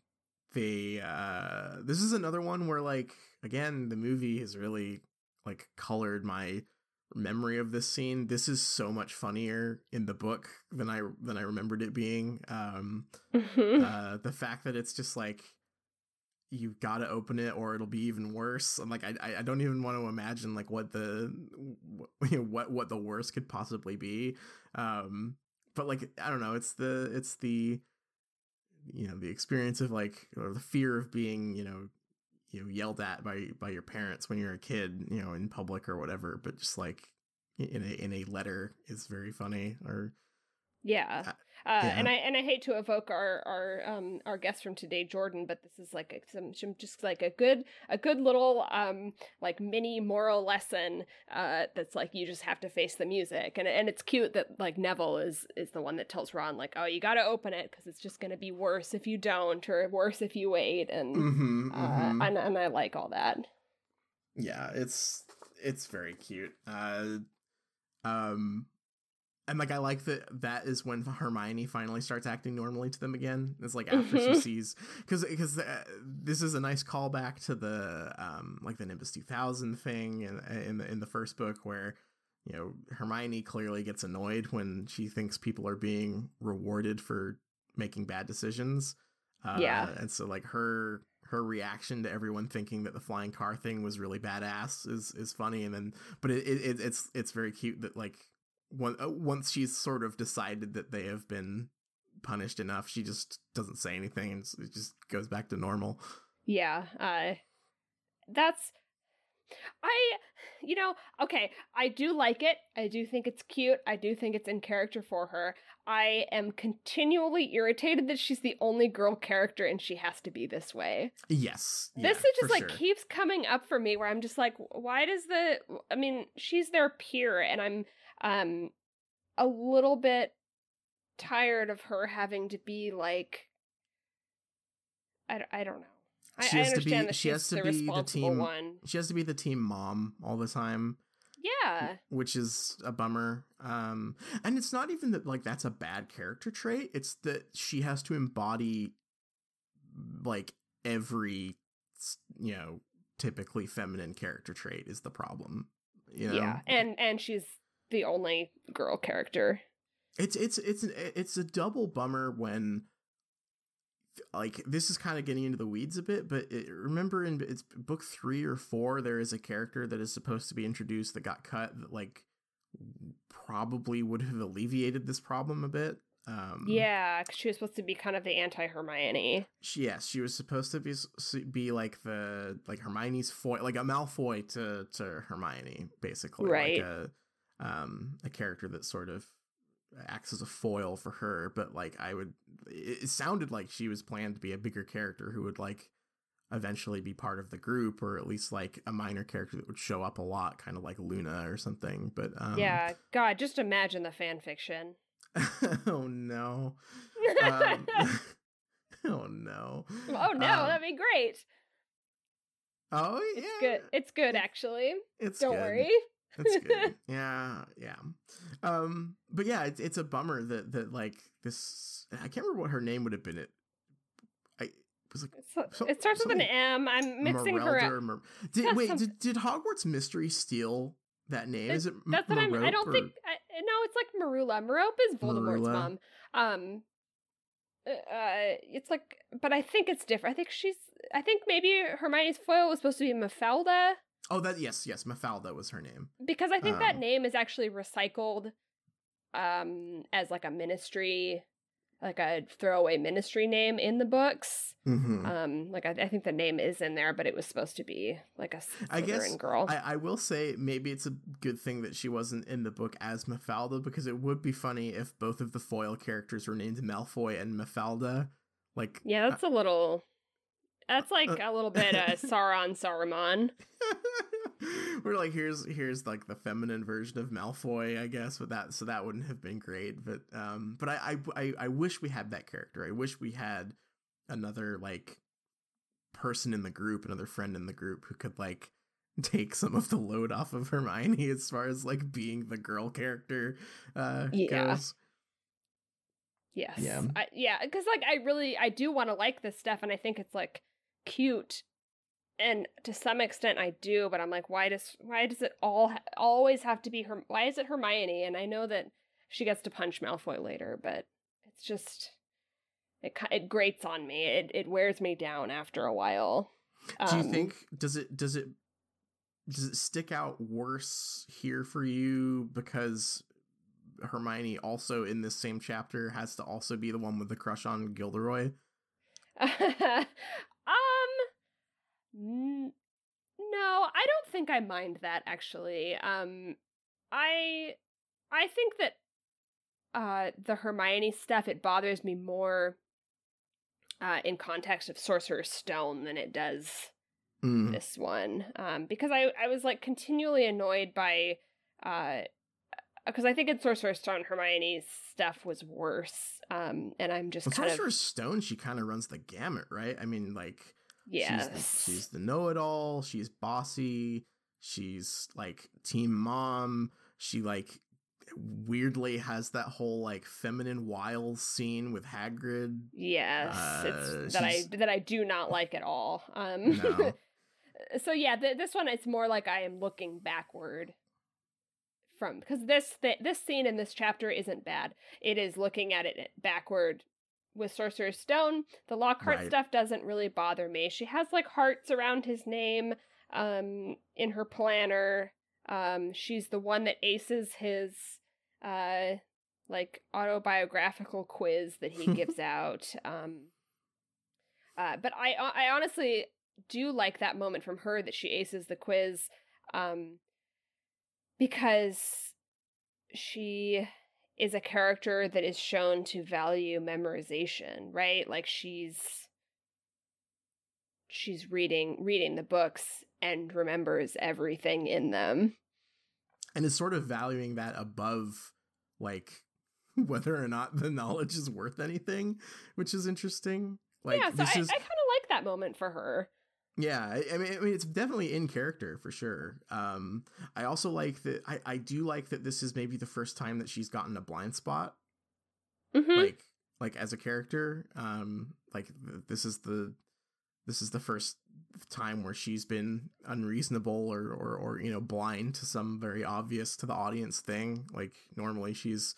the uh this is another one where like again the movie has really like colored my memory of this scene. This is so much funnier in the book than I than I remembered it being. Um Mhm. uh the fact that it's just like you've got to open it or it'll be even worse i'm like i i don't even want to imagine like what the you know, what what the worst could possibly be um but like i don't know it's the it's the you know the experience of like or the fear of being you know you know yelled at by by your parents when you're a kid you know in public or whatever but just like in a in a letter is very funny or yeah. Uh, yeah. and I and I hate to evoke our our um our guest from today, Jordan, but this is like a, some, some just like a good a good little um like mini moral lesson uh that's like you just have to face the music and and it's cute that like Neville is is the one that tells Ron like oh you got to open it because it's just gonna be worse if you don't or worse if you wait and mhm, uh mhm. and and I like all that yeah it's it's very cute uh um and like i like that that is when hermione finally starts acting normally to them again it's like after she Mhm. sees because because uh, this is a nice callback to the um like the nimbus 2000 thing in in the in the first book where you know hermione clearly gets annoyed when she thinks people are being rewarded for making bad decisions uh, Yeah. and so like her her reaction to everyone thinking that the flying car thing was really badass is is funny and then but it, it it- it's it's very cute that like once she's sort of decided that they have been punished enough she just doesn't say anything and it just goes back to normal. Yeah, uh that's I you know, okay, I do like it. I do think it's cute. I do think it's in character for her. I am continually irritated that she's the only girl character and she has to be this way. yes this yeah, is just like sure. keeps coming up for me where I'm just like why does the I mean, she's their peer and I'm um a little bit tired of her having to be like I, I don't know. I, She I has to be- she has to the be the team- one. she has to be the team mom all the time Yeah. which is a bummer um and it's not even that like that's a bad character trait it's that she has to embody like every you know typically feminine character trait is the problem you know Yeah. And and she's the only girl character. it's it's it's it's a double bummer when like this is kind of getting into the weeds a bit but it, remember in it's book 3 or 4 there is a character that is supposed to be introduced that got cut that like probably would have alleviated this problem a bit um yeah, because she was supposed to be kind of the anti Hermione. she, yes she was supposed to be be like the like hermione's foil like a malfoy to to hermione basically Right. like a um a character that sort of acts as a foil for her but like i would it, sounded like she was planned to be a bigger character who would like eventually be part of the group or at least like a minor character that would show up a lot kind of like luna or something but um yeah. God, just imagine the fan fiction. oh no um, oh no oh no, um, that'd be great. oh yeah It's good. It's good actually. It's Don't good. worry. It's good. yeah, yeah. Um, but yeah, it's it's a bummer that that like this. I can't remember what her name would have been. It. I was like So- it starts with an M. I'm mixing her up. Mer- did wait? Did, did Hogwarts Mystery steal that name? Is it? That's what I'm. I don't or- think. I, no, it's like Merula. Merope is Voldemort's Merula. mom. Um, uh, it's like, but I think it's different. I think she's. I think maybe Hermione's foil was supposed to be Mafalda Oh, that yes, yes. Mafalda was her name. because I think that Um. name is actually recycled, um, as like a ministry like a throwaway ministry name in the books. Mhm. Um, like I, I think the name is in there, but it was supposed to be like a I guess Slytherin girl. I, I will say maybe it's a good thing that she wasn't in the book as Mafalda because it would be funny if both of the foil characters were named Malfoy and Mafalda. Like, yeah, that's a little. That's like uh, a little bit uh, Sauron Saruman. we're like here's here's like the feminine version of Malfoy, I guess, With that so that wouldn't have been great. But um, but I I I, I wish we had that character. I wish we had another like person in the group, another friend in the group who could like take some of the load off of Hermione as far as like being the girl character uh Yeah. goes. Yes. Yeah. I, yeah, because like I really I do want to like this stuff, and I think it's like cute, and to some extent I do. But I'm like, why does why does it all ha- always have to be her? Why is it Hermione? And I know that she gets to punch Malfoy later, but it's just it it grates on me. It it wears me down after a while. Do you Um, think does it does it does it stick out worse here for you because Hermione also in this same chapter has to also be the one with the crush on Gilderoy? no i don't think i mind that actually um i i think that uh the hermione stuff it bothers me more uh in context of sorcerer's stone than it does Mm. this one um because i i was like continually annoyed by uh because i think in sorcerer's stone hermione's stuff was worse um and i'm just Well, kind of Sorcerer's Stone, she kind of runs the gamut, right? I mean, like yes she's the, she's the know-it-all. She's bossy. She's like team mom. She like weirdly has that whole like feminine wiles scene with Hagrid. Yes, Uh, it's that I that I do not like at all. Um, No. so yeah, th- this one it's more like I am looking backward from because this th- this scene in this chapter isn't bad. It is looking at it backward with Sorcerer's Stone. The Lockhart Right. stuff doesn't really bother me. She has like hearts around his name um in her planner. Um she's the one that aces his uh like autobiographical quiz that he gives out. Um uh but I I honestly do like that moment from her that she aces the quiz um because she is a character that is shown to value memorization, right? Like she's she's reading reading the books and remembers everything in them. and is sort of valuing that above like whether or not the knowledge is worth anything, which is interesting. Like yeah, so I, is I kind of like that moment for her. Yeah, I, mean I mean it's definitely in character for sure. Um I also like that I I do like that this is maybe the first time that she's gotten a blind spot Mhm. like like as a character um like th- this is the this is the first time where she's been unreasonable or or or you know blind to some very obvious to the audience thing like normally she's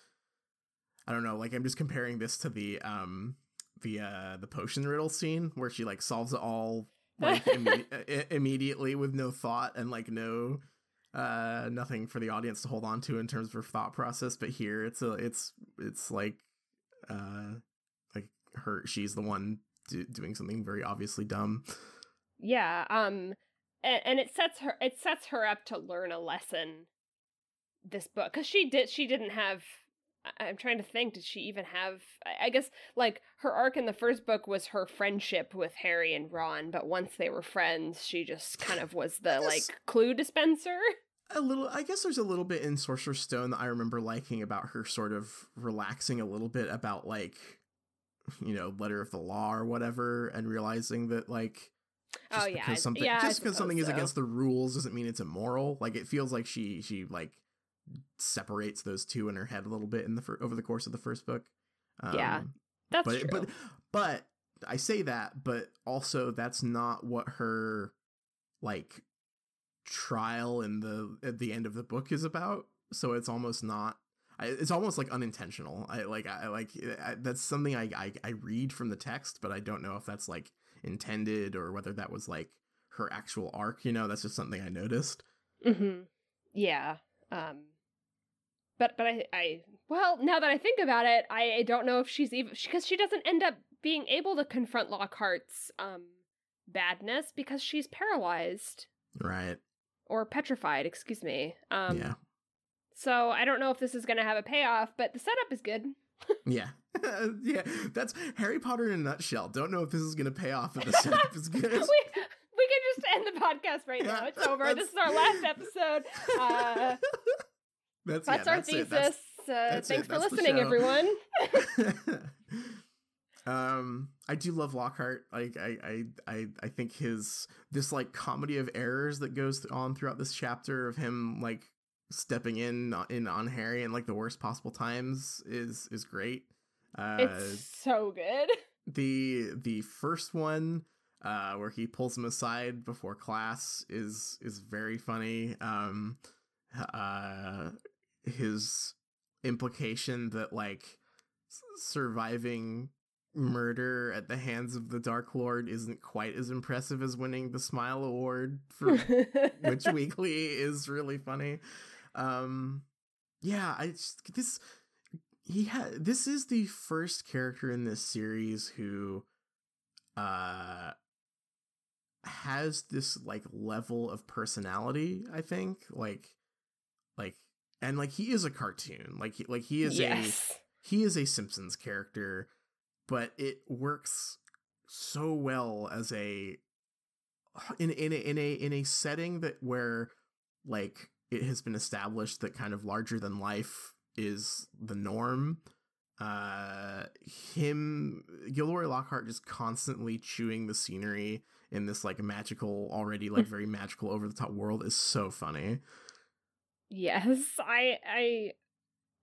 i don't know like i'm just comparing this to the um the uh the potion riddle scene where she like solves it all like imme- i- immediately with no thought and like no uh nothing for the audience to hold on to in terms of her thought process but here it's a it's it's like uh like her she's the one do, doing something very obviously dumb. Yeah, um and, and it sets her it sets her up to learn a lesson this book cuz she did she didn't have I- I'm trying to think did she even have I I guess like her arc in the first book was her friendship with Harry and Ron but once they were friends she just kind of was the guess- like clue dispenser. a little i guess there's a little bit in sorcerer's stone that i remember liking about her sort of relaxing a little bit about like you know letter of the law or whatever and realizing that like oh, just Oh, yeah, because something yeah, just because something suppose is against the rules doesn't mean it's immoral. Like it feels like she she like separates those two in her head a little bit in the fir- over the course of the first book um, Yeah, That's but true. but but I say that, but also that's not what her like trial in the at the end of the book is about. So it's almost not. I, it's almost like unintentional. I like I like I, that's something I, I I read from the text, but I don't know if that's like intended or whether that was like her actual arc. You know, that's just something I noticed. Mhm. Yeah. Um but but I I well now that I think about it, I, I don't know if she's even because she doesn't end up being able to confront Lockhart's um badness because she's paralyzed Right. or petrified. Excuse me. Um, yeah. So I don't know if this is going to have a payoff, but the setup is good. Yeah. yeah. That's Harry Potter in a nutshell. Don't know if this is going to pay off, but the setup is good. we we can just end the podcast right now. It's over. This is our last episode. Uh, that's that's yeah, our that's thesis. That's- uh, thanks for listening, everyone. um i do love lockhart like I, I i i think his this like comedy of errors that goes on throughout this chapter of him like stepping in in on harry in like the worst possible times is is great uh it's so good. the the first one uh where he pulls him aside before class is is very funny um uh his implication that like surviving murder at the hands of the dark lord isn't quite as impressive as winning the smile award for Witch Weekly is really funny. Um, yeah, I just, this he had this is the first character in this series who uh has this like level of personality. I think like like and like he is a cartoon. Like he, like he is a he is a Simpsons character, but it works so well as a in in a, in a in a setting that where like it has been established that kind of larger than life is the norm. Uh, him Gilderoy Lockhart just constantly chewing the scenery in this like magical, already like very magical over the top world is so funny. Yes, I I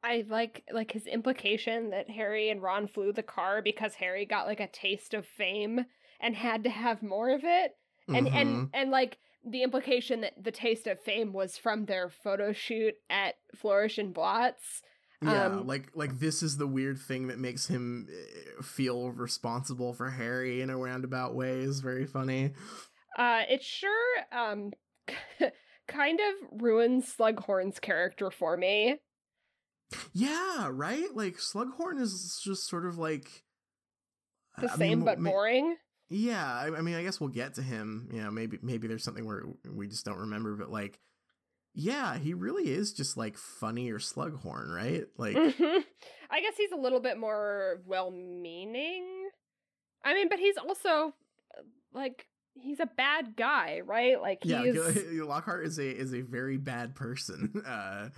I like like his implication that Harry and Ron flew the car because Harry got like a taste of fame and had to have more of it. And Mhm. and and like the implication that the taste of fame was from their photo shoot at Flourish and Blotts. Yeah, Um, like like this is the weird thing that makes him eh, feel responsible for Harry in a roundabout way is very funny. Uh it sure um kind of ruins Slughorn's character for me. Yeah, right? Like Slughorn is just sort of like The I same mean, but ma- boring. Yeah, I, I mean, I guess we'll get to him. You know, maybe maybe there's something where we just don't remember, but like, yeah, he really is just like funny or Slughorn, right? Like, Mhm. I guess he's a little bit more well-meaning. I mean, but he's also uh, like he's a bad guy, right? Like yeah, Lockhart is a is a very bad person. Uh,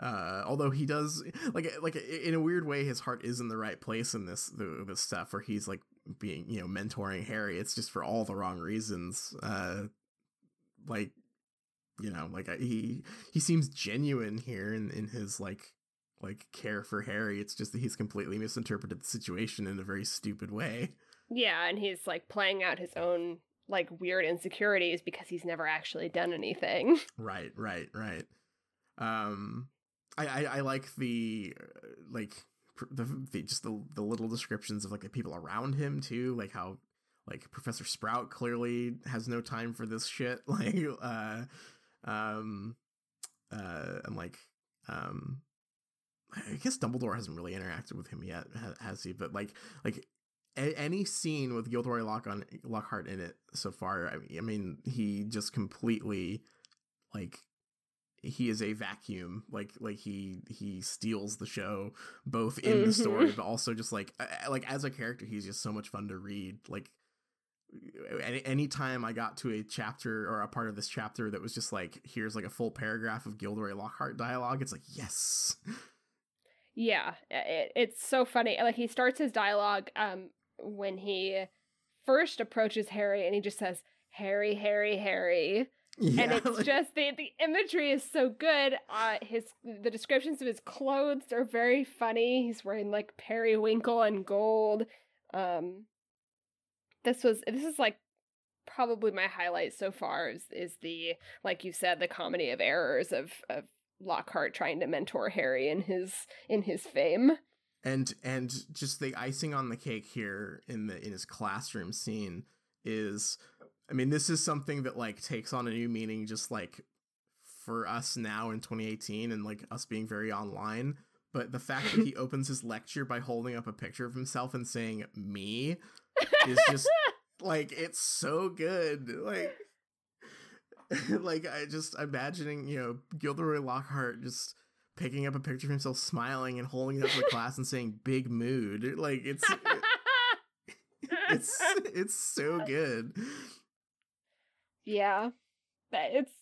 uh, although he does like like in a weird way, his heart is in the right place in this the, this stuff where he's like being you know mentoring Harry. It's just for all the wrong reasons. Uh, like you know, like he he seems genuine here in in his like like care for Harry. It's just that he's completely misinterpreted the situation in a very stupid way. yeah, and he's like playing out his own like weird insecurities because he's never actually done anything. Right, right, right. Um, I I, I like the uh, like the, the just the the little descriptions of like the people around him too, like how like Professor Sprout clearly has no time for this shit. Like, uh, um, uh, and like, um, I guess Dumbledore hasn't really interacted with him yet, has he? But like, like a- any scene with Gilderoy Lock on Lockhart in it so far, I mean, I mean, he just completely like he is a vacuum. Like like he he steals the show both in the story but also just like uh, like as a character he's just so much fun to read. Like any anytime i got to a chapter or a part of this chapter that was just like here's like a full paragraph of gilderoy lockhart dialogue it's like yes. Yeah, it, it's so funny. Like he starts his dialogue um when he first approaches Harry and he just says Harry, Harry, Harry. yeah, and it's like- just the the imagery is so good. Uh, his the descriptions of his clothes are very funny. He's wearing like periwinkle and gold. Um, this was this is like probably my highlight so far is is the like you said the comedy of errors of of Lockhart trying to mentor Harry in his in his fame. And and just the icing on the cake here in the in his classroom scene is i mean this is something that like takes on a new meaning just like for us now in 2018 and like us being very online. But the fact that he opens his lecture by holding up a picture of himself and saying "me" is just like it's so good. Like, like I just imagining you know Gilderoy Lockhart just picking up a picture of himself smiling and holding it up to the class and saying "big mood." Like it's it's it's so good. Yeah. It's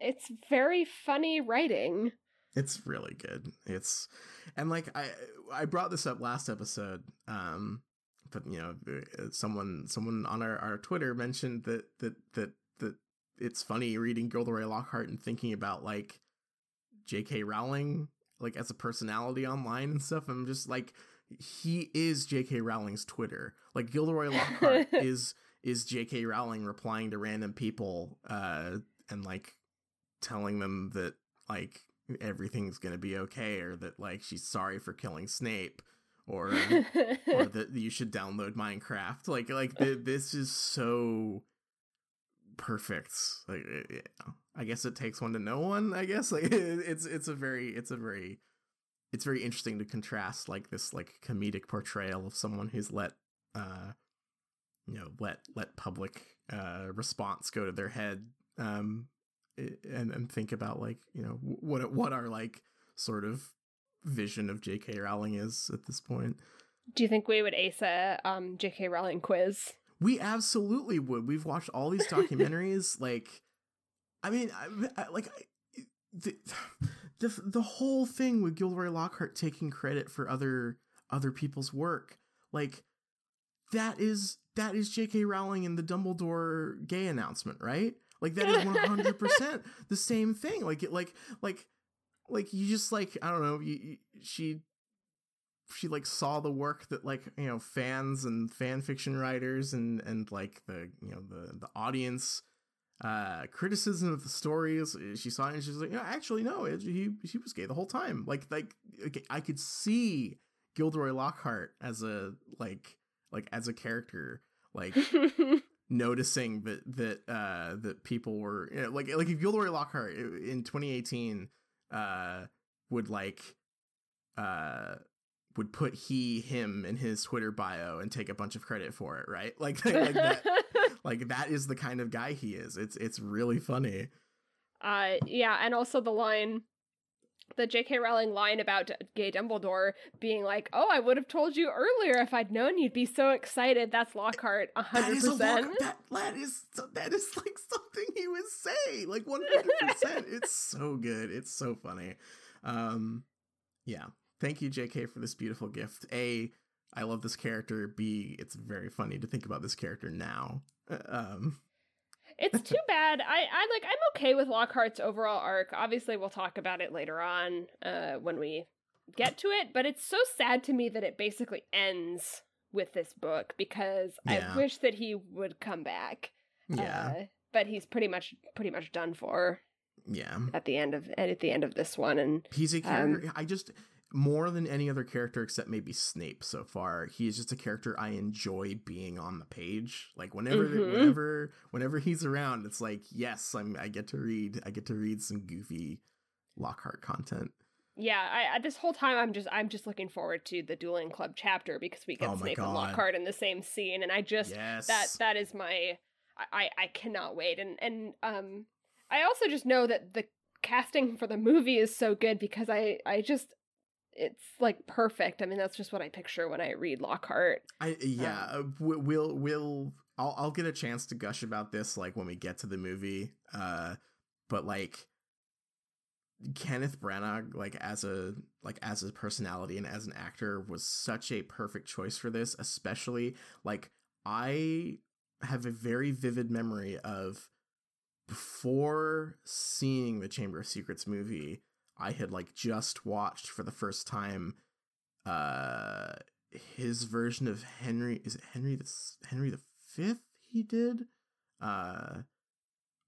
it's very funny writing. It's really good. It's and like I I brought this up last episode um but you know uh, someone someone on our, our Twitter mentioned that that that that it's funny reading Gilderoy Lockhart and thinking about like J.K. Rowling like as a personality online and stuff. I'm just like he is J.K. Rowling's Twitter. Like Gilderoy Lockhart is is J.K. Rowling replying to random people uh and like telling them that like everything's gonna be okay or that like she's sorry for killing Snape or or that you should download Minecraft. Like like the, this is so perfect. Like I guess it takes one to know one. I guess like it, it's it's a very it's a very it's very interesting to contrast like this like comedic portrayal of someone who's let uh you know let let public uh response go to their head um and and think about like you know what what our like sort of vision of J.K. Rowling is at this point. Do you think we would ace a um, J.K. Rowling quiz? We absolutely would. We've watched all these documentaries. like, I mean, I, I, like the, the the whole thing with Gilderoy Lockhart taking credit for other other people's work, like that is that is J.K. Rowling and the Dumbledore gay announcement, right? Like that is one hundred percent the same thing. Like it, like like like you just like I don't know. You, you, she she like saw the work that like you know fans and fan fiction writers and and like the you know the the audience uh criticism of the stories she saw it and she's like yeah actually no it, he he was gay the whole time. Like like okay, i could see gilderoy lockhart as a like like as a character like noticing that that uh that people were you know, like like if Gilderoy Lockhart in 2018 uh would like uh would put he him in his Twitter bio and take a bunch of credit for it, right? Like like that like that is the kind of guy he is. It's it's really funny. Uh yeah, and also the line the J.K. Rowling line about gay Dumbledore being like, "Oh, I would have told you earlier if I'd known you'd be so excited." That's Lockhart, hundred percent. That that is that is like something he would say, like one hundred percent. It's so good. It's so funny. Um, yeah. Thank you, J.K. for this beautiful gift. A, I love this character. B, it's very funny to think about this character now. Um, it's too bad. I, I like I'm okay with Lockhart's overall arc. Obviously we'll talk about it later on uh when we get to it, but it's so sad to me that it basically ends with this book because Yeah. I wish that he would come back. yeah, Uh, but he's pretty much pretty much done for yeah. at the end of at the end of this one and He's a character. Um, I just more than any other character except maybe Snape so far. He is just a character I enjoy being on the page. Like whenever, Mhm. whenever, whenever he's around, it's like yes, I'm. I get to read. I get to read some goofy Lockhart content. yeah, I, I this whole time I'm just I'm just looking forward to the dueling club chapter because we get Oh Snape and Lockhart in the same scene and I just yes, that that is my I, I I cannot wait and and um I also just know that the casting for the movie is so good because I I just it's like perfect. I mean that's just what I picture when I read Lockhart. I yeah. uh, we- we'll we'll. I'll I'll get a chance to gush about this like when we get to the movie. Uh, but like Kenneth Branagh, like as a like as a personality and as an actor, was such a perfect choice for this. Especially like I have a very vivid memory of before seeing the Chamber of Secrets movie. I had like just watched for the first time uh his version of Henry is it Henry the Henry the Fifth he did? Uh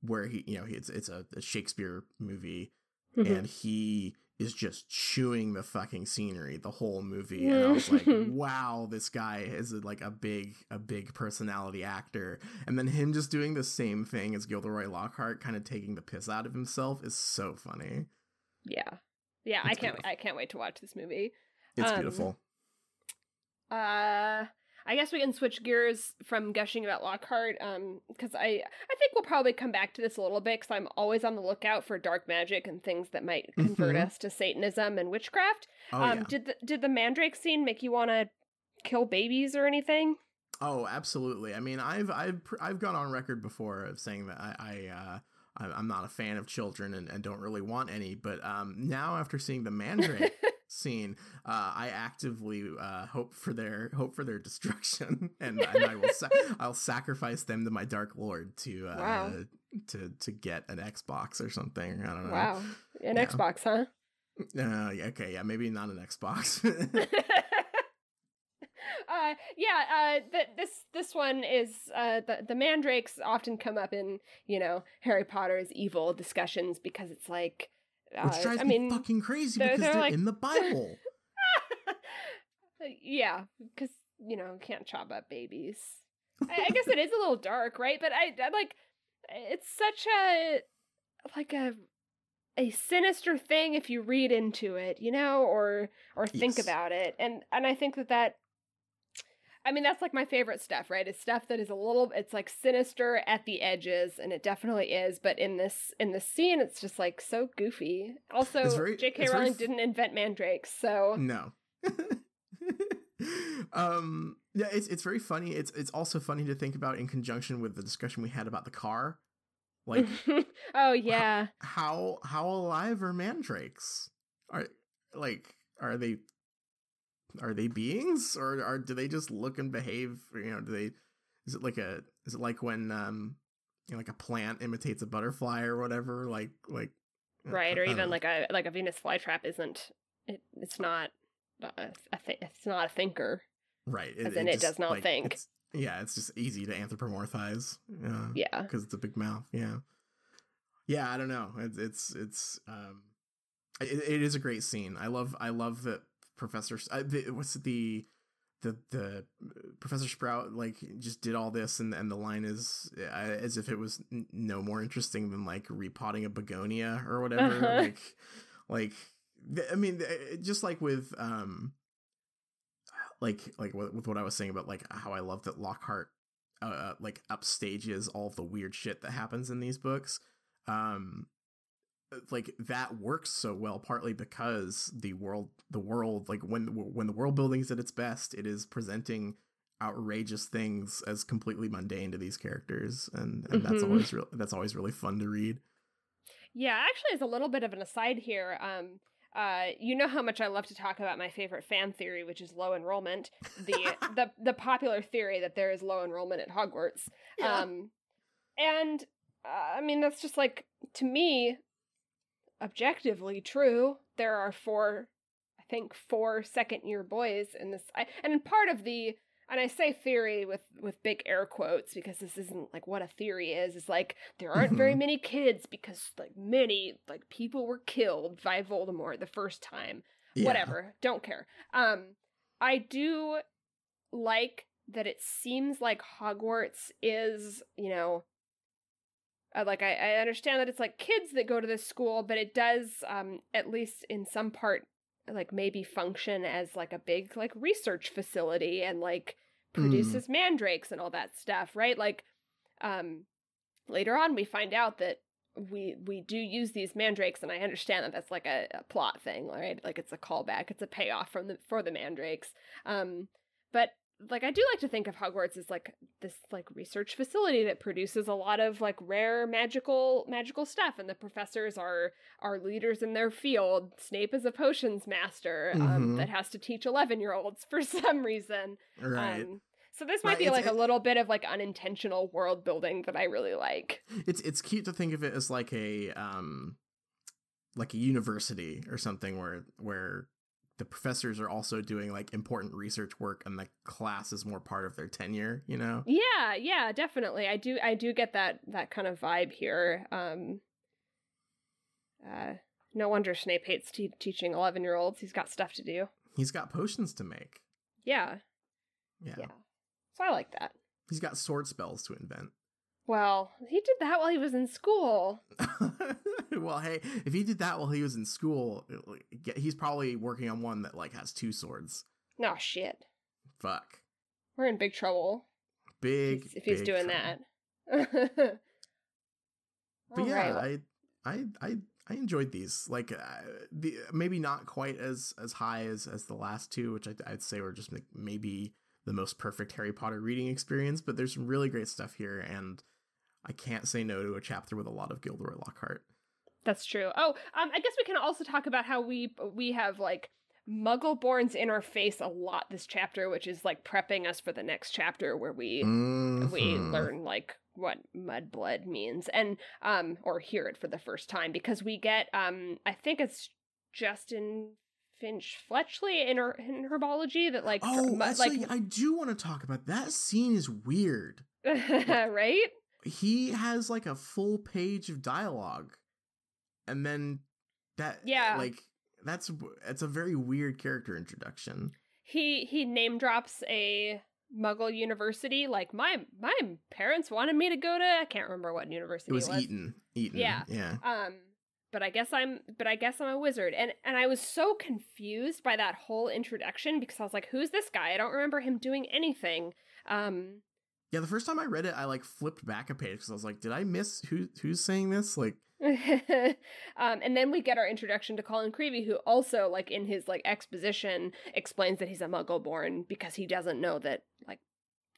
where he you know it's it's a, a Shakespeare movie Mm-hmm. and he is just chewing the fucking scenery the whole movie and i was like wow this guy is like a big a big personality actor. And then him just doing the same thing as gilderoy lockhart kind of taking the piss out of himself is so funny Yeah. Yeah, It's I can't beautiful. I can't wait to watch this movie. it's Um, beautiful Uh I guess we can switch gears from gushing about Lockhart um cuz I I think we'll probably come back to this a little bit cuz I'm always on the lookout for dark magic and things that might convert Mhm. us to satanism and witchcraft. oh um yeah did the did the mandrake scene make you want to kill babies or anything? Oh, absolutely. I mean, I've I've I've gone on record before of saying that I, I uh I'm not a fan of children and, and don't really want any. But um, now after seeing the Mandrake scene, uh, I actively uh, hope for their hope for their destruction, and, and I will sa- I'll sacrifice them to my Dark Lord to uh, Wow. to to get an Xbox or something. I don't know. Wow. An Yeah. Xbox, huh? Uh, yeah, okay, yeah, maybe not an Xbox. Uh yeah uh th- this this one is uh the the mandrakes often come up in you know harry potter's evil discussions because it's like uh, Which drives i me mean fucking crazy they're- because they're they're like- in the Bible. yeah because you know can't chop up babies I, I guess it is a little dark right but I, I like it's such a like a a sinister thing if you read into it you know or or think Yes. about it and and i think that that i mean that's like my favorite stuff right it's stuff that is a little it's like sinister at the edges and it definitely is but in this in this scene it's just like so goofy also very- jk rowling f- didn't invent mandrakes so No. um yeah, it's it's very funny. It's it's also funny to think about in conjunction with the discussion we had about the car. Like oh yeah how how alive are mandrakes? Are like are they are they beings or are do they just look and behave, you know, do they is it like a is it like when um you know, like a plant imitates a butterfly or whatever like like right I or even know. like a like a venus flytrap isn't it, it's not a, a th- it's not a thinker Right. As in it does not think. it's- yeah, it's just easy to anthropomorphize. Yeah. yeah Because it's a big mouth. Yeah. Yeah, I don't know. It's it's it's um, it, it is a great scene. I love I love that Professor. Uh, the, what's the the the Professor Sprout like just did all this and and the line is uh, as if it was n- no more interesting than like repotting a begonia or whatever. Uh-huh. Like like th- I mean just like with um like like with with what I was saying about like how I love that Lockhart uh like upstages all the weird shit that happens in these books. Um like that works so well partly because the world the world like when when the world building is at its best it is presenting outrageous things as completely mundane to these characters and, and that's Mhm. always real that's always really fun to read yeah actually as a little bit of an aside here um uh, you know how much I love to talk about my favorite fan theory, which is low enrollment. The the the popular theory that there is low enrollment at Hogwarts. Yeah. Um, and uh, I mean that's just like to me, objectively true. There are four, I think four second year boys in this, I, and part of the and I say theory with with big air quotes because this isn't like what a theory is. It's like there aren't very Mhm. many kids because like many like people were killed by Voldemort the first time. Yeah. Whatever, don't care. Um, I do like that it seems like Hogwarts is you know. Uh, like I, I understand that it's like kids that go to this school, but it does, um, at least in some part, like maybe function as like a big like research facility and like Mm. produces mandrakes and all that stuff right? Like um later on we find out that we we do use these mandrakes and i understand that that's like a, a plot thing right? Like it's a callback it's a payoff from the for the mandrakes. Um but like i do like to think of hogwarts as like this like research facility that produces a lot of like rare magical magical stuff and the professors are are leaders in their field snape is a potions master um, Mhm. that has to teach 11 year olds for some reason right um, so this might Right, be like a little bit of like unintentional world building that I really like. it's it's cute to think of it as like a um like a university or something where where the professors are also doing like important research work and the class is more part of their tenure you know Yeah, yeah, definitely. I do I do get that that kind of vibe here. Um uh No wonder Snape hates te- teaching 11 year olds. He's got stuff to do. He's got potions to make. Yeah. Yeah. Yeah. So I like that. He's got sword spells to invent. Well, he did that while he was in school. well, hey, if he did that while he was in school, he's probably working on one that like has two swords. No oh, shit. Fuck. We're in big trouble. Big. If he's, if he's big doing trouble. that. But yeah, right, I, I, I, I enjoyed these. Like, uh, the maybe not quite as as high as as the last two, which I, I'd say were just like maybe the most perfect Harry Potter reading experience. But there's some really great stuff here, and I can't say no to a chapter with a lot of Gilderoy Lockhart. That's true. Oh, um, I guess we can also talk about how we we have like Muggleborns in our face a lot this chapter, which is like prepping us for the next chapter where we we Mhm. learn like what mudblood means and um or hear it for the first time because we get um I think it's Justin Finch Fletchley in her in herbology that like Oh, mu- actually, like I do want to talk about that scene. Is weird. right He has like a full page of dialogue, and then that Yeah. like that's it's a very weird character introduction. he he name drops a Muggle university like my my parents wanted me to go to I can't remember what university It was it was. Eton. Eton. Yeah. Yeah. Um, but I guess I'm but I guess I'm a wizard. And and I was so confused by that whole introduction because I was like, who's this guy? I don't remember him doing anything. Um Yeah, the first time I read it, I like flipped back a page because I was like, "Did I miss who who's saying this?" Like, um, and then we get our introduction to Colin Creevey, who also, like in his like exposition, explains that he's a Muggle born because he doesn't know that like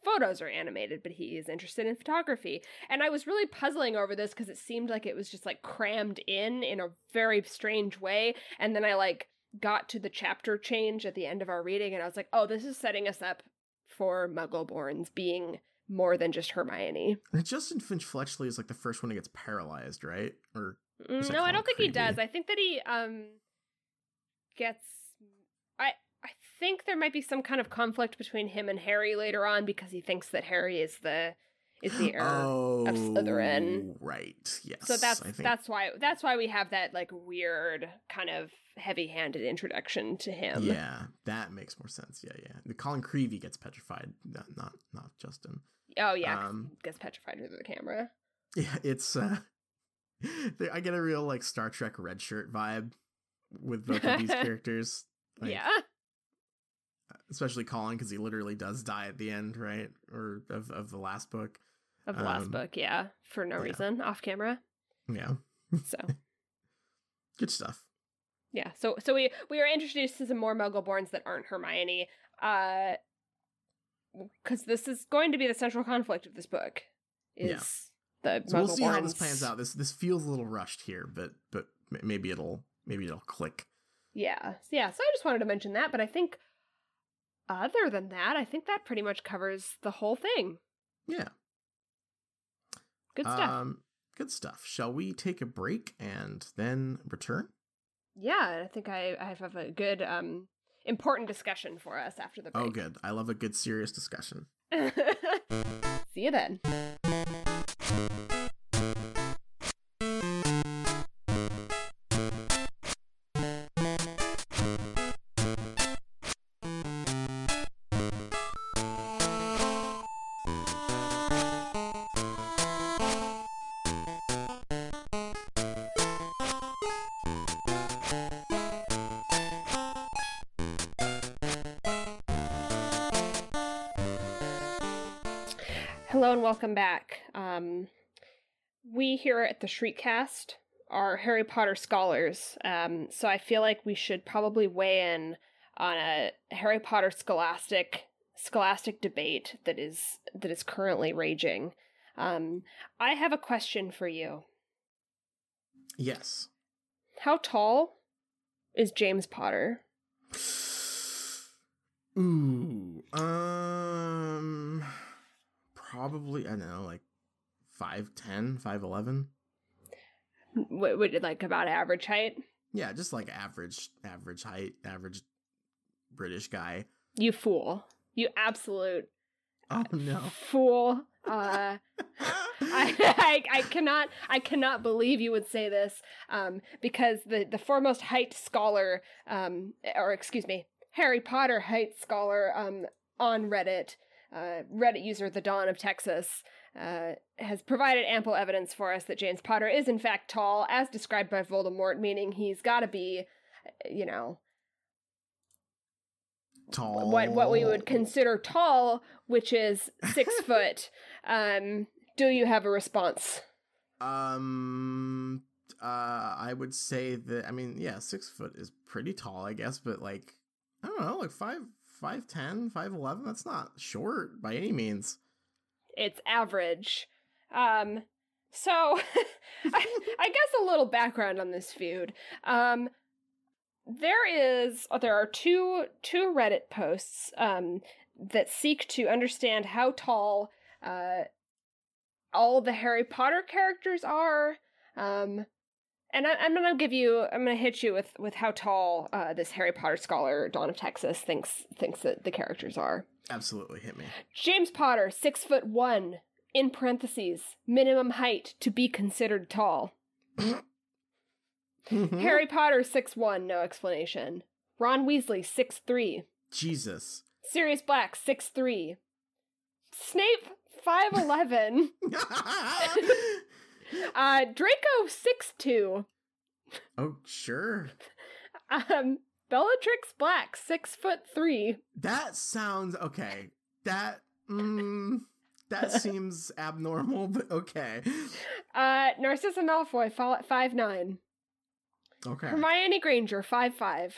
photos are animated, but he is interested in photography. And I was really puzzling over this because it seemed like it was just like crammed in in a very strange way. And then I like got to the chapter change at the end of our reading, and I was like, oh, this is setting us up for Muggleborns being more than just Hermione. and Justin Finch Fletchley is like the first one who gets paralyzed, right? Or Mm, no, I don't think he does. I think that he um gets I I think there might be some kind of conflict between him and Harry later on because he thinks that Harry is the is the heir. oh, Slytherin. right? Yes. so that's that's why that's why we have that like weird kind of heavy-handed introduction to him. yeah, that makes more sense. Yeah, yeah. The Colin Creevey gets petrified, not not, not Justin. Oh yeah, Um, gets petrified through the camera. Yeah, it's uh I get a real like Star Trek red shirt vibe with both of these characters. Like, yeah. especially Colin because he literally does die at the end, right? Or of of the last book. Of the last um, book, yeah. For no yeah. reason, off camera. Yeah, So good stuff. Yeah, so so we we are introduced to some more Muggleborns that aren't Hermione, uh, because this is going to be the central conflict of this book. Is Yeah. the So we'll see how this plans out. This this feels a little rushed here, but but maybe it'll maybe it'll click. Yeah, yeah. So I just wanted to mention that, but I think other than that, I think that pretty much covers the whole thing. Yeah. Good stuff. Um, good stuff. Shall we take a break and then return? yeah, I think I I have a good um important discussion for us after the oh, break. Oh, good. I love a good serious discussion. See you then. Welcome back. Um, we here at the Shriekcast are Harry Potter scholars, um, so I feel like we should probably weigh in on a Harry Potter scholastic scholastic debate that is that is currently raging. Um, I have a question for you. Yes. How tall is James Potter? Ooh. Um. Probably I don't know, like 5'10", 5'11". What would like about average height? Yeah, just like average, average height, average British guy. You fool! You absolute Oh no. fool! Uh, I, I, I cannot I cannot believe you would say this um, because the the foremost height scholar um, or excuse me Harry Potter height scholar um, on Reddit uh, Reddit user the Dawn of Texas uh, has provided ample evidence for us that James Potter is in fact tall as described by Voldemort meaning he's got to be you know Tall. what what we would consider tall, which is six foot. Um, do you have a response? Um, uh, I would say that. I mean, yeah, six foot is pretty tall, I guess, but like, I don't know, like five, five ten, five eleven. That's not short by any means. It's average. Um, so I, I guess a little background on this feud. Um, there is there are two two Reddit posts um that seek to understand how tall uh all the Harry Potter characters are. Um and I, am gonna give you I'm gonna hit you with with how tall uh, this Harry Potter scholar Dawn of Texas thinks thinks that the characters are. Absolutely, hit me. James Potter, six foot one, in parentheses, minimum height to be considered tall. Mm-hmm. Harry Potter, six one, no explanation. Ron Weasley, six three. Jesus. Sirius Black, six three. Snape, five eleven. uh, Draco, six two. oh, sure. Um, Bellatrix Black, six foot three. That sounds okay. That mm, that seems abnormal, but okay. Uh, Narcissa Malfoy, fi- five nine. Okay. Hermione Granger, five five.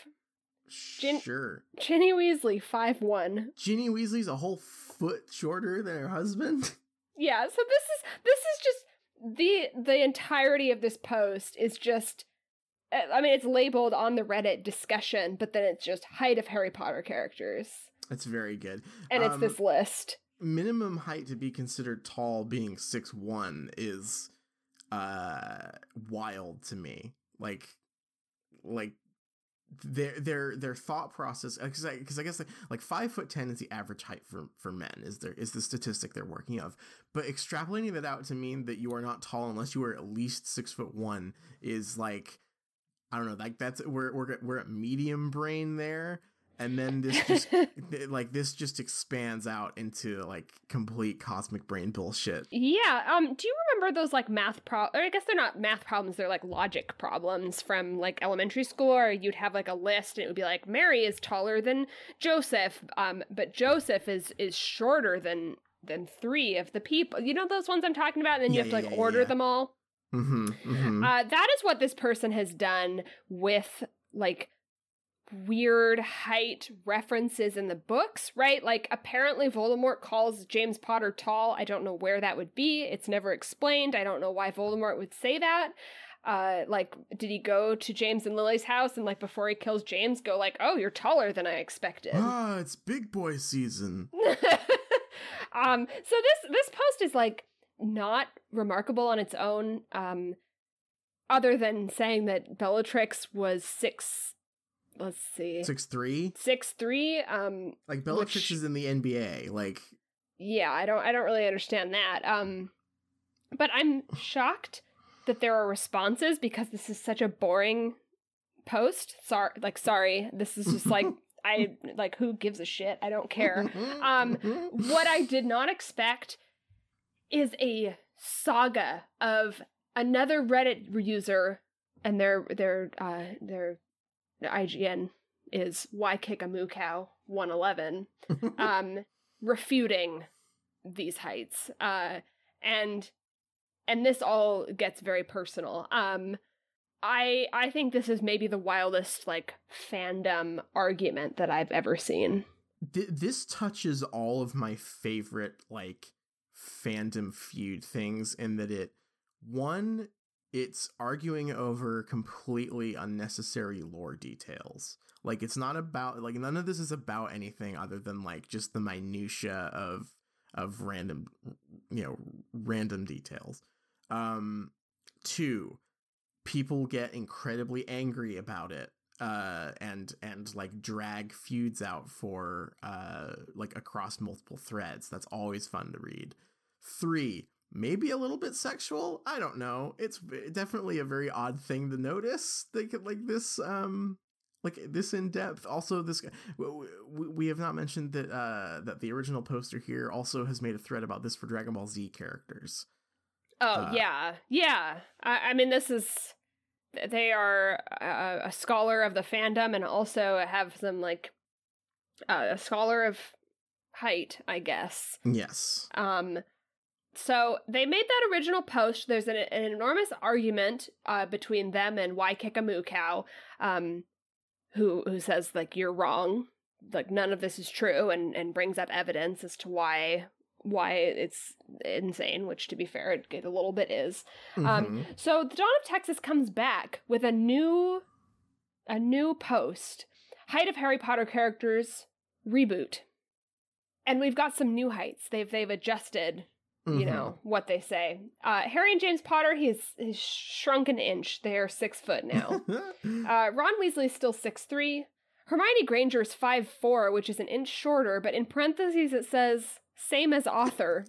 Gin- sure. Ginny Weasley, five one. Ginny Weasley's a whole foot shorter than her husband. Yeah, so this is this is just the the entirety of this post is just uh, I mean it's labeled on the Reddit discussion, but then it's just height of Harry Potter characters. That's very good. And it's Um, this list. minimum height to be considered tall being six one is uh wild to me like like their their their thought process because I, 'cause I guess like, like five foot ten is the average height for for men is there is the statistic they're working of but extrapolating that out to mean that you are not tall unless you are at least six foot one is like I don't know like that's we're we're we're at medium brain there and then this just like this just expands out into like complete cosmic brain bullshit. yeah, um do you remember those like math pro or I guess they're not math problems, they're like logic problems from like elementary school or you'd have like a list and it would be like Mary is taller than Joseph, um but Joseph is is shorter than than 3 of the people. You know those ones I'm talking about and then you have to like yeah, order yeah. them all? Mm-hmm, mm-hmm. Uh, that is what this person has done with like weird height references in the books, right? Like apparently Voldemort calls James Potter tall. I don't know where that would be. It's never explained. I don't know why Voldemort would say that. Uh like did he go to James and Lily's house and like before he kills James go like, "Oh, you're taller than I expected." ah, it's big boy season. um so this this post is like not remarkable on its own um other than saying that Bellatrix was 6 let's see. Six three. Six three. Um, Like Bellatrix Which- is in the NBA. Like yeah, I don't, I don't really understand that. Um, but I'm shocked that there are responses because this is such a boring post. Sorry, like, sorry, this is just like I like who gives a shit? I don't care. Um, what I did not expect is a saga of another Reddit user, and their their uh their IGN is why kick a moo cow one eleven, um, refuting these heights, uh, and and this all gets very personal. Um, I I think this is maybe the wildest like fandom argument that I've ever seen. Th- this touches all of my favorite like fandom feud things in that it one it's arguing over completely unnecessary lore details. Like it's not about like none of this is about anything other than like just the minutia of of random you know random details. Um two people get incredibly angry about it uh and and like drag feuds out for uh like across multiple threads. That's always fun to read. Three maybe a little bit sexual. I don't know. It's definitely a very odd thing to notice. They could like this um like this in depth. Also, this we have not mentioned that uh that the original poster here also has made a thread about this for Dragon Ball Z characters. Oh uh, yeah, yeah. I, I, mean, this is they are a, a, scholar of the fandom and also have some like uh, a scholar of height, I guess. Yes. Um. So they made that original post. There's an, an enormous argument uh, between them and Wai um, who who says like you're wrong, like none of this is true, and and brings up evidence as to why why it's insane, which to be fair, it, it a little bit is. Um, mm-hmm. Um, so the Dawn of Texas comes back with a new a new post. Height of Harry Potter characters reboot. And we've got some new heights. They've they've adjusted, mm-hmm. you know, what they say. Uh, Harry and James Potter, he's he's shrunk an inch. They are six foot now. uh, Ron Weasley's still six three. Hermione Granger is five four, which is an inch shorter, but in parentheses it says same as author.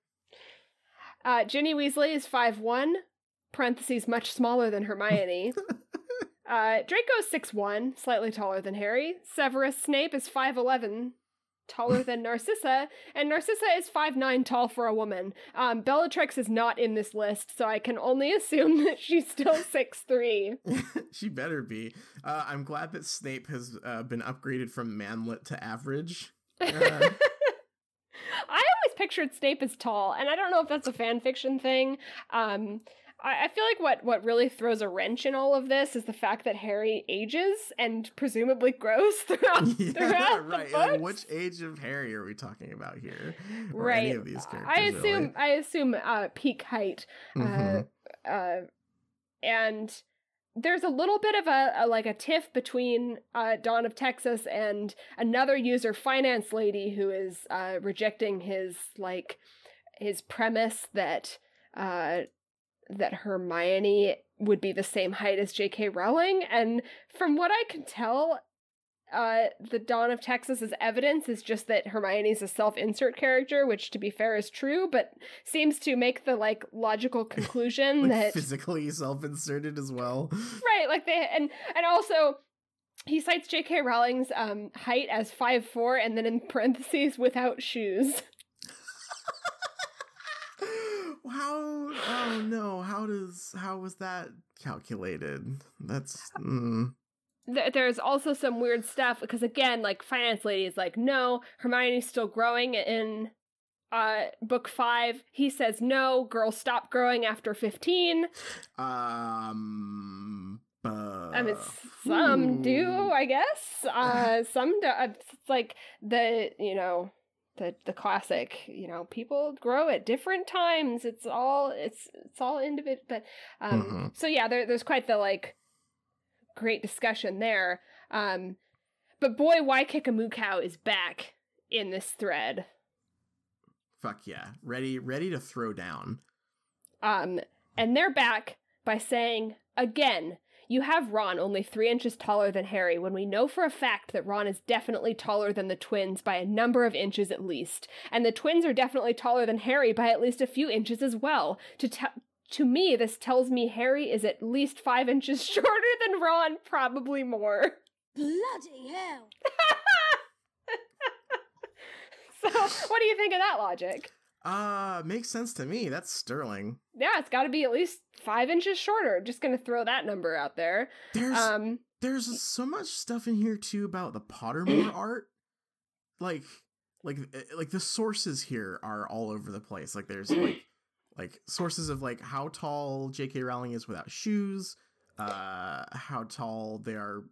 uh, Ginny Weasley is five one, parentheses much smaller than Hermione. uh, Draco's six one, slightly taller than Harry. Severus Snape is five eleven, taller than Narcissa, and Narcissa is five nine, tall for a woman. Um, Bellatrix is not in this list, so I can only assume that she's still six three. she better be. Uh, I'm glad that Snape has uh, been upgraded from manlet to average. Uh, I always pictured Snape as tall, and I don't know if that's a fan fiction thing. Um, I, I feel like what what really throws a wrench in all of this is the fact that Harry ages and presumably grows throughout, yeah, throughout right. the books. And which age of Harry are we talking about here? Or right. Any of these characters? I assume really? I assume uh, peak height. Uh, mm-hmm. Uh, uh, and there's a little bit of a, a, like a tiff between uh, Dawn of Texas and another user, Finance Lady, who is uh, rejecting his like his premise that uh, that Hermione would be the same height as J.K. Rowling, and from what I can tell, uh, the Dawn of Texas's evidence is just that Hermione's a self-insert character, which, to be fair, is true, but seems to make the like logical conclusion like that physically self-inserted as well. Right, like they and and also he cites J.K. Rowling's um, height as five four, and then in parentheses without shoes. How? Oh no! How does? How was that calculated? That's. Mm there's also some weird stuff because again, like finance lady is like, no, Hermione's still growing in uh book five. He says no, girls stop growing after fifteen. Um. Uh, I mean, some do, I guess. Uh, some do. Uh, it's like the you know the the classic. You know, people grow at different times. It's all it's it's all individual. But um, mm-hmm. so yeah, there, there's quite the like great discussion there. Um, but boy, Wai-Kikamukow is back in this thread. Fuck yeah, ready, ready to throw down. Um, and they're back by saying again. You have Ron only three inches taller than Harry when we know for a fact that Ron is definitely taller than the twins by a number of inches at least. And the twins are definitely taller than Harry by at least a few inches as well. To, to me, this tells me Harry is at least five inches shorter than Ron, probably more. Bloody hell. so, what do you think of that logic? Uh, makes sense to me. That's sterling. Yeah, it's got to be at least five inches shorter. Just gonna throw that number out there. There's um, there's so much stuff in here too about the Pottermore art. Like, like, eh, like the sources here are all over the place. Like, there's like like sources of like how tall J.K. Rowling is without shoes, uh, how tall their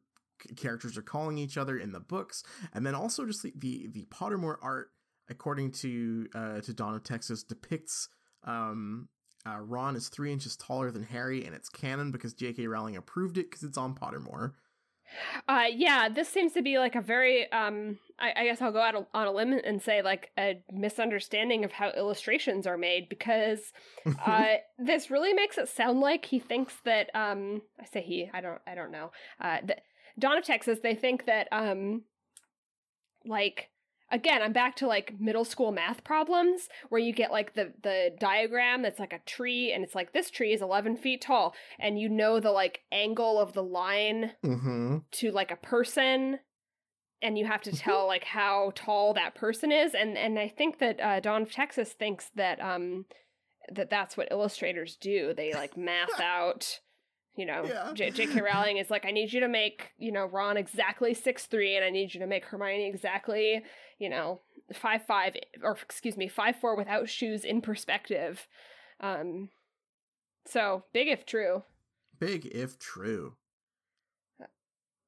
characters are calling each other in the books, and then also just the the, the Pottermore art, according to uh, to Dawn of Texas, depicts um, uh, Ron is three inches taller than Harry, and it's canon because J.K. Rowling approved it because it's on Pottermore. Uh, yeah, this seems to be like a very, um, I, I guess I'll go out on a limb and say like a misunderstanding of how illustrations are made because uh, this really makes it sound like he thinks that, um, I say he, I don't, I don't know. Uh, the, Dawn of Texas, they think that, um, like, again, I'm back to like middle school math problems where you get like the the diagram that's like a tree and it's like this tree is 11 feet tall and you know the like angle of the line Mm-hmm. to like a person and you have to tell like how tall that person is and and I think that uh, Dawn of Texas thinks that um that that's what illustrators do they like math out you know Yeah. J- J.K. Rowling is like I need you to make you know Ron exactly six three and I need you to make Hermione exactly you know five five or excuse me five four without shoes in perspective um so big if true Big if true.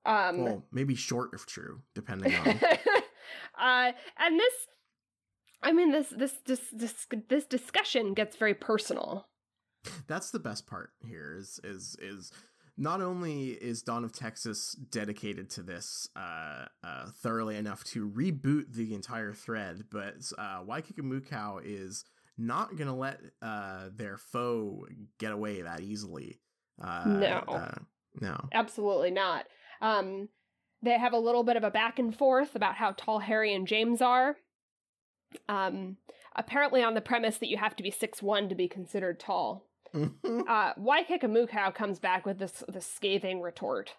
um Well, maybe short if true, depending on. uh, and this, I mean, this, this, this, this, this discussion gets very personal. That's the best part here. Is is is not only is Dawn of Texas dedicated to this uh, uh, thoroughly enough to reboot the entire thread, but uh, Waikiki Mukau is not gonna let uh, their foe get away that easily. Uh, No. uh, no. Absolutely not. Um, they have a little bit of a back and forth about how tall Harry and James are. Um, apparently on the premise that you have to be six one to be considered tall. Uh, Waikiki comes back with this, this scathing retort.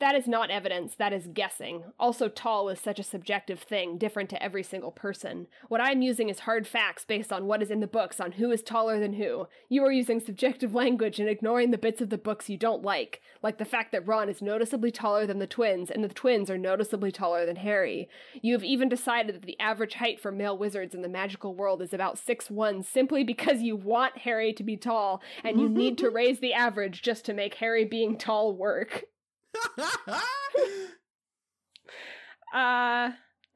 That is not evidence, that is guessing. Also, tall is such a subjective thing, different to every single person. What I'm using is hard facts based on what is in the books on who is taller than who. You are using subjective language and ignoring the bits of the books you don't like, like the fact that Ron is noticeably taller than the twins, and the twins are noticeably taller than Harry. You have even decided that the average height for male wizards in the magical world is about six one, simply because you want Harry to be tall, and you need to raise the average just to make Harry being tall work. Uh,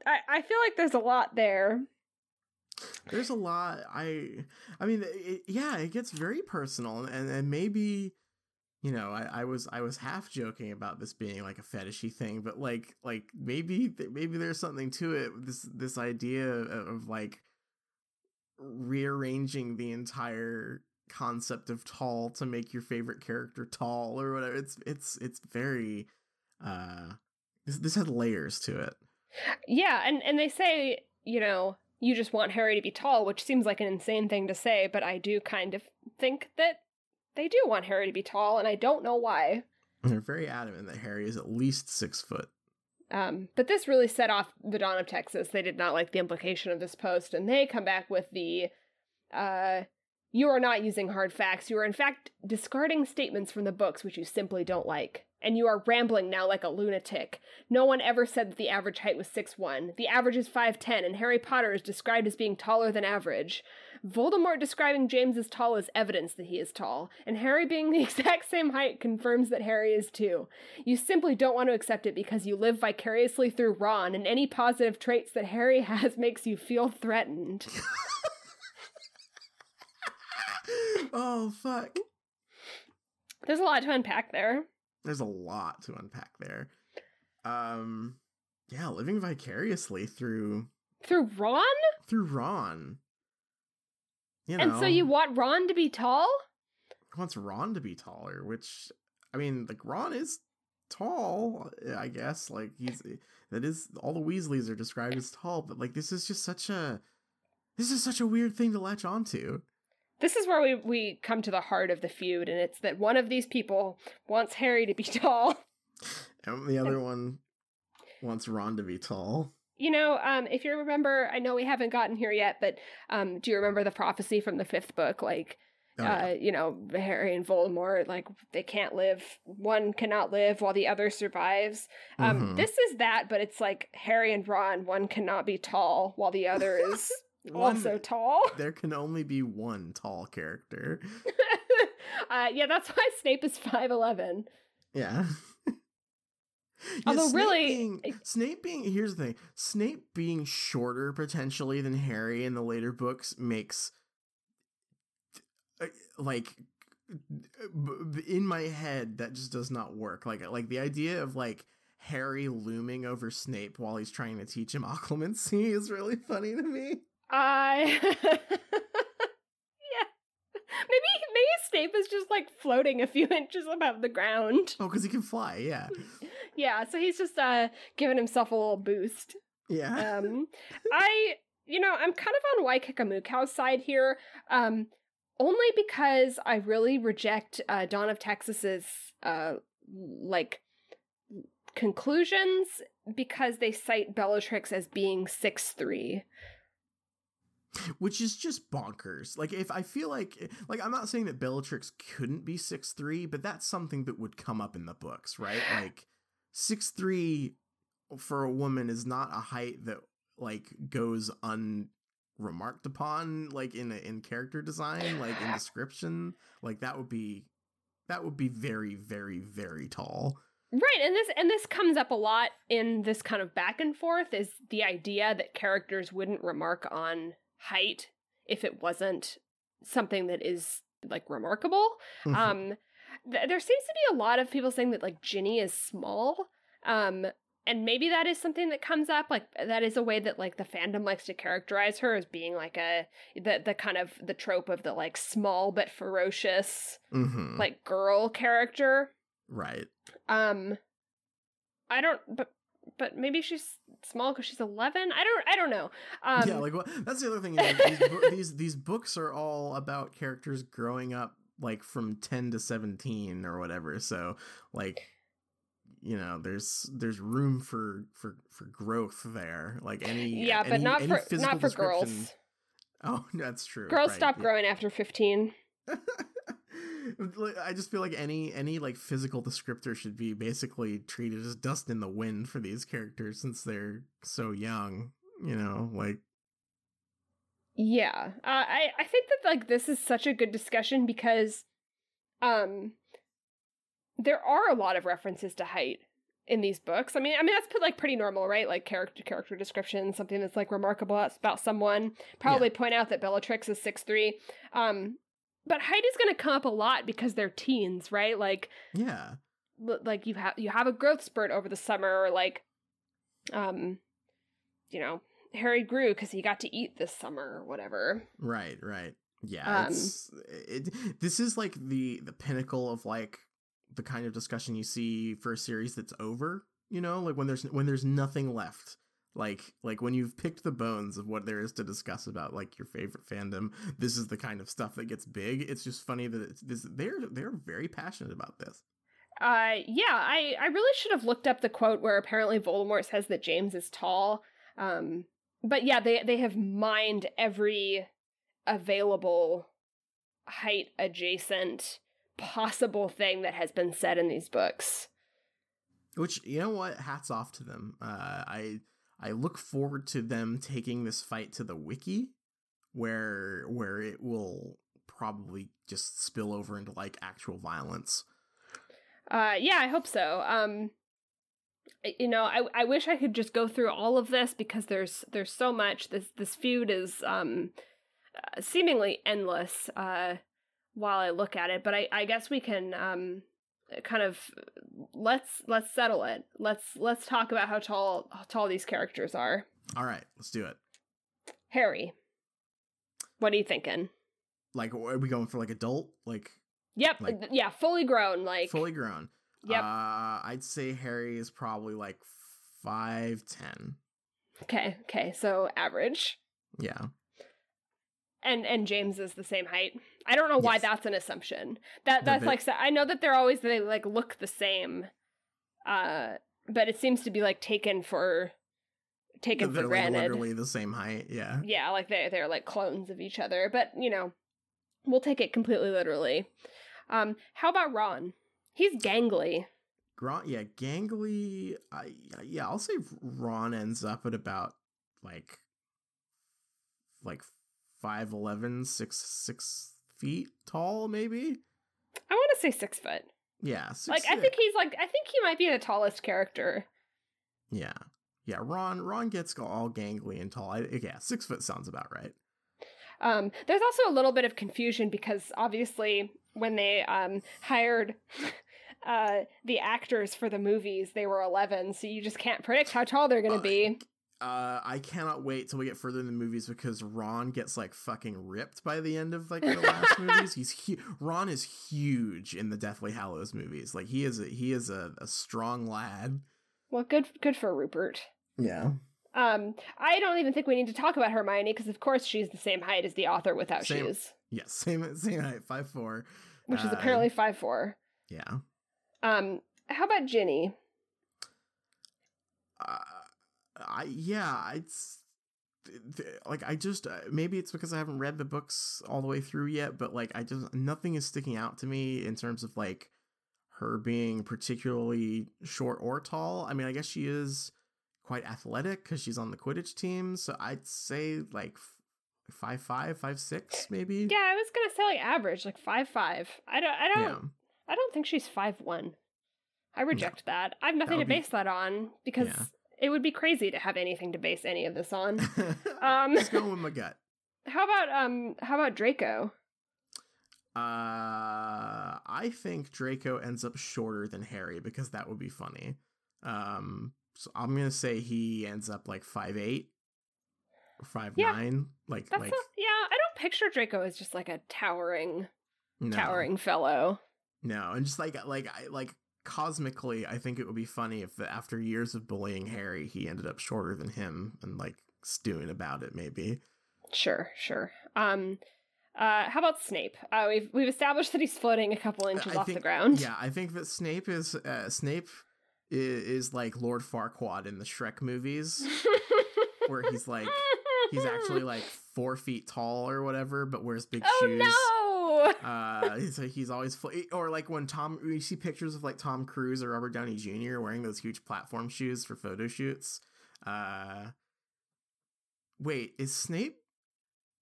I I feel like there's a lot there. There's a lot. I I mean, it, yeah, it gets very personal, and and maybe you know, I, I was I was half joking about this being like a fetishy thing, but like like maybe maybe there's something to it. This this idea of, of like rearranging the entire concept of tall to make your favorite character tall or whatever. It's it's it's very uh this this had layers to it. Yeah, and and they say you know you just want Harry to be tall, which seems like an insane thing to say, but I do kind of think that they do want Harry to be tall, and I don't know why. They're very adamant that Harry is at least six foot. Um, but this really set off the dawn of Texas. They did not like the implication of this post, and they come back with the uh, you are not using hard facts. You are, in fact, discarding statements from the books which you simply don't like. And you are rambling now like a lunatic. No one ever said that the average height was 6'1. The average is 5'10, and Harry Potter is described as being taller than average. Voldemort describing James as tall is evidence that he is tall, and Harry being the exact same height confirms that Harry is too. You simply don't want to accept it because you live vicariously through Ron, and any positive traits that Harry has makes you feel threatened. oh fuck. There's a lot to unpack there. There's a lot to unpack there. Um yeah, living vicariously through Through Ron? through Ron. You know, And so you want Ron to be tall? wants Ron to be taller, which I mean, like Ron is tall, I guess. Like he's that is all the Weasleys are described as tall, but like this is just such a this is such a weird thing to latch onto. This is where we, we come to the heart of the feud, and it's that one of these people wants Harry to be tall. And the other one wants Ron to be tall. You know, um, if you remember, I know we haven't gotten here yet, but um, do you remember the prophecy from the fifth book? Like, Oh, uh, you know, Harry and Voldemort, like they can't live. One cannot live while the other survives. Um, Mhm. This is that, but it's like Harry and Ron. One cannot be tall while the other is One- also tall. there can only be one tall character. uh, yeah, that's why Snape is five eleven. Yeah. Yeah, Although Snape really- being, Snape being here's the thing, Snape being shorter potentially than Harry in the later books makes uh, like in my head that just does not work. Like like the idea of like Harry looming over Snape while he's trying to teach him occlumency is really funny to me. I yeah. Maybe maybe Snape is just like floating a few inches above the ground. Oh, because he can fly. Yeah, Yeah, so he's just uh giving himself a little boost. Yeah. Um, I, you know, I'm kind of on Waikika side here, um, only because I really reject uh, Dawn of Texas's uh, like conclusions because they cite Bellatrix as being six three. Which is just bonkers. Like if I feel like like I'm not saying that Bellatrix couldn't be six three, but that's something that would come up in the books, right? Like six three for a woman is not a height that like goes unremarked upon like in in character design, like in description. Like that would be that would be very very very tall. Right, and this and this comes up a lot in this kind of back and forth is the idea that characters wouldn't remark on height if it wasn't something that is like remarkable. Mhm. Um th- there seems to be a lot of people saying that like Ginny is small. Um and maybe that is something that comes up like that is a way that like the fandom likes to characterize her as being like a the the kind of the trope of the like small but ferocious Mhm. like girl character. right. Um, I don't, but but maybe she's small because she's 11 i don't i don't know. Um, yeah like well, that's the other thing these, these, these books are all about characters growing up like from 10 to 17 or whatever so like you know there's there's room for for for growth there. Like any yeah any, but not for not for girls. oh that's true girls right, stop yeah. growing after 15 I just feel like any any like physical descriptor should be basically treated as dust in the wind for these characters since they're so young. You know, like Yeah, uh, I I think that like this is such a good discussion because, um, there are a lot of references to height in these books. I mean, I mean that's like pretty normal, right? Like character character description, something that's like remarkable about someone. Probably point out that Bellatrix is six three. Um, but Heidi's going to come up a lot because they're teens, right? Like yeah. l- like you have you have a growth spurt over the summer, or like, um, you know, Harry grew because he got to eat this summer or whatever. Right, right. Yeah, Um, it's it, this is like the the pinnacle of like the kind of discussion you see for a series that's over, you know, like when there's when there's nothing left. Like like when you've picked the bones of what there is to discuss about like your favorite fandom, this is the kind of stuff that gets big. It's just funny that it's this they're they're very passionate about this. Uh, yeah, I I really should have looked up the quote where apparently Voldemort says that James is tall. Um, but yeah, they they have mined every available height adjacent possible thing that has been said in these books. Which you know what? Hats off to them. Uh, I I look forward to them taking this fight to the wiki, where where it will probably just spill over into like actual violence. Uh, yeah, I hope so. Um, you know, I I wish I could just go through all of this because there's there's so much. This this feud is um uh, seemingly endless. Uh, while I look at it, but I I guess we can um kind of let's let's settle it. Let's let's talk about how tall how tall these characters are. All right, let's do it. Harry, what are you thinking? Like, are we going for like adult, like Yep, Like- yeah, fully grown. Like, fully grown? Yep. Uh, I'd say Harry is probably like five ten. okay, okay, so average. Yeah. And and James is the same height. I don't know why Yes. that's an assumption. That that's like I know that they're always they like look the same, uh, but it seems to be like taken for taken They're for like granted. literally the same height. Yeah. Yeah, like they they're like clones of each other. But you know, we'll take it completely literally. Um, how about Ron? He's gangly. Ron, yeah, gangly. I yeah, I'll say Ron ends up at about like like five eleven, six six feet tall, maybe. I want to say six foot. Yeah, six, like I think he's like I think he might be the tallest character. yeah, yeah. Ron Ron gets all gangly and tall. I, yeah, six foot sounds about right. Um, there's also a little bit of confusion because obviously when they um, hired uh, the actors for the movies, they were 11, so you just can't predict how tall they're going Uh, to be. Uh, I cannot wait till we get further in the movies because Ron gets like fucking ripped by the end of like the last movies. He's hu- Ron is huge in the Deathly Hallows movies. Like he is a, he is a, a strong lad. Well, good good for Rupert. Yeah. Um, I don't even think we need to talk about Hermione because, of course, she's the same height as the author without Same- shoes, Yes, same same height, five four. which is Uh, apparently five four. Yeah. Um, how about Ginny? Uh, I yeah, it's like I just uh, maybe it's because I haven't read the books all the way through yet, but like I just nothing is sticking out to me in terms of like her being particularly short or tall. I mean, I guess she is quite athletic because she's on the Quidditch team, so I'd say like f- five five, five six, maybe. Yeah, I was gonna say like average, like five five. I don't, I don't, Yeah. I don't think she's five one. I reject that. I have nothing to be- base that on because Yeah. It would be crazy to have anything to base any of this on. Um, Just going with my gut. How about um, how about Draco? Uh, I think Draco ends up shorter than Harry because that would be funny. Um, so I'm gonna say he ends up like five eight five Yeah. nine. Like That's like not, yeah. I don't picture Draco as just like a towering, no, towering fellow. no, and just like like I like cosmically, I think it would be funny if after years of bullying Harry, he ended up shorter than him and like stewing about it. Maybe. Sure, sure. Um, uh, how about Snape? Uh, we've we've established that he's floating a couple inches I off think- the ground. Yeah, I think that Snape is uh, Snape is, is like Lord Farquaad in the Shrek movies. where he's like he's actually like four feet tall or whatever, but wears big Oh shoes. no! Uh, he's, he's always fl- or like when Tom, you see pictures of like Tom Cruise or Robert Downey Jr. wearing those huge platform shoes for photo shoots. Uh, wait, is Snape?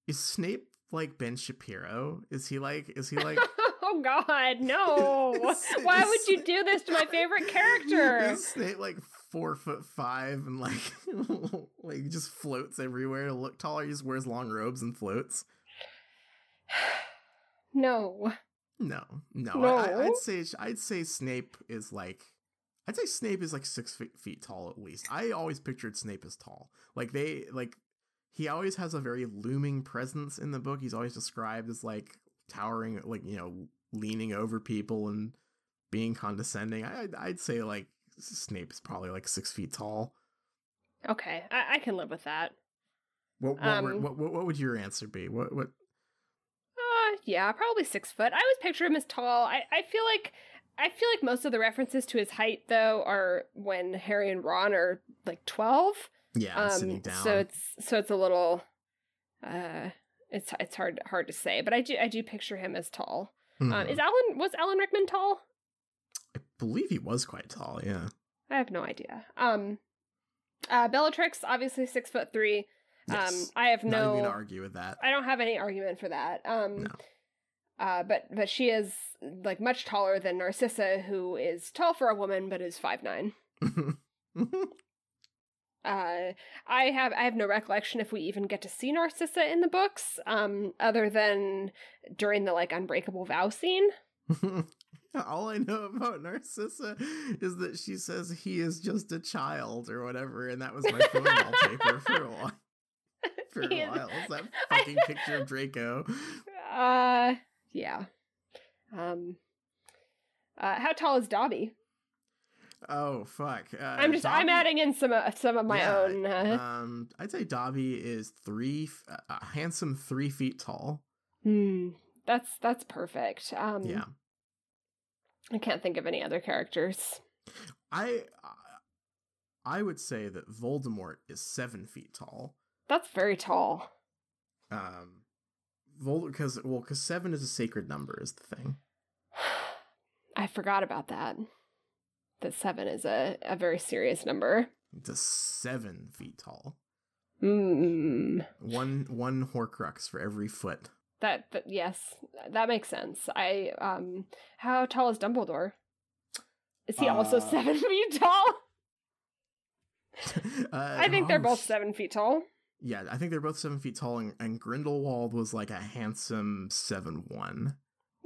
Is Snape like Ben Shapiro? Is he like? Is he like? oh God, no! Is- Why is- would you do this to my favorite character? Is Snape like four foot five and like like just floats everywhere to look taller? He just wears long robes and floats. No. No, no. No? I, I'd say I'd say Snape is like I'd say Snape is like six feet, feet tall at least. I always pictured Snape as tall. Like they like he always has a very looming presence in the book. He's always described as like towering, like you know, leaning over people and being condescending. I, I'd, say like Snape is probably like six feet tall. Okay, I, I can live with that. What what, Um, what what what would your answer be? What what? Yeah, probably six foot. I always picture him as tall. I, I feel like I feel like most of the references to his height though are when Harry and Ron are like twelve. Yeah, sitting down. Um, So it's so it's a little uh it's it's hard hard to say, but I do I do picture him as tall. Um, Mhm. is Alan was Alan Rickman tall? I believe he was quite tall. Yeah. I have no idea. Um, uh, Bellatrix obviously six foot three. Yes. Um, I have Not no even argue with that. I don't have any argument for that. Um, No. uh, but but she is like much taller than Narcissa, who is tall for a woman but is five nine. Uh, I have I have no recollection if we even get to see Narcissa in the books, um, other than during the like unbreakable vow scene. All I know about Narcissa is that she says he is just a child or whatever, and that was my phone wallpaper for a while. For a while, is that fucking picture of Draco. Uh, yeah. Um, uh, how tall is Dobby? Oh fuck! Uh, I'm just I'm adding in some uh, some of my Yeah, own. Uh, Um, I'd say Dobby is three, f- a handsome three feet tall. hmm, that's that's perfect. Um, Yeah, I can't think of any other characters. I, I would say that Voldemort is seven feet tall. That's very tall. Um, because well, because seven is a sacred number is the thing. I forgot about that. That seven is a, a very serious number. It's a seven feet tall. Hmm. One one Horcrux for every foot. That, that yes, that makes sense. I um, how tall is Dumbledore? Is he also Uh, seven feet tall? uh, I think they're both seven feet tall. Yeah, I think they're both seven feet tall, and, and Grindelwald was like a handsome seven one.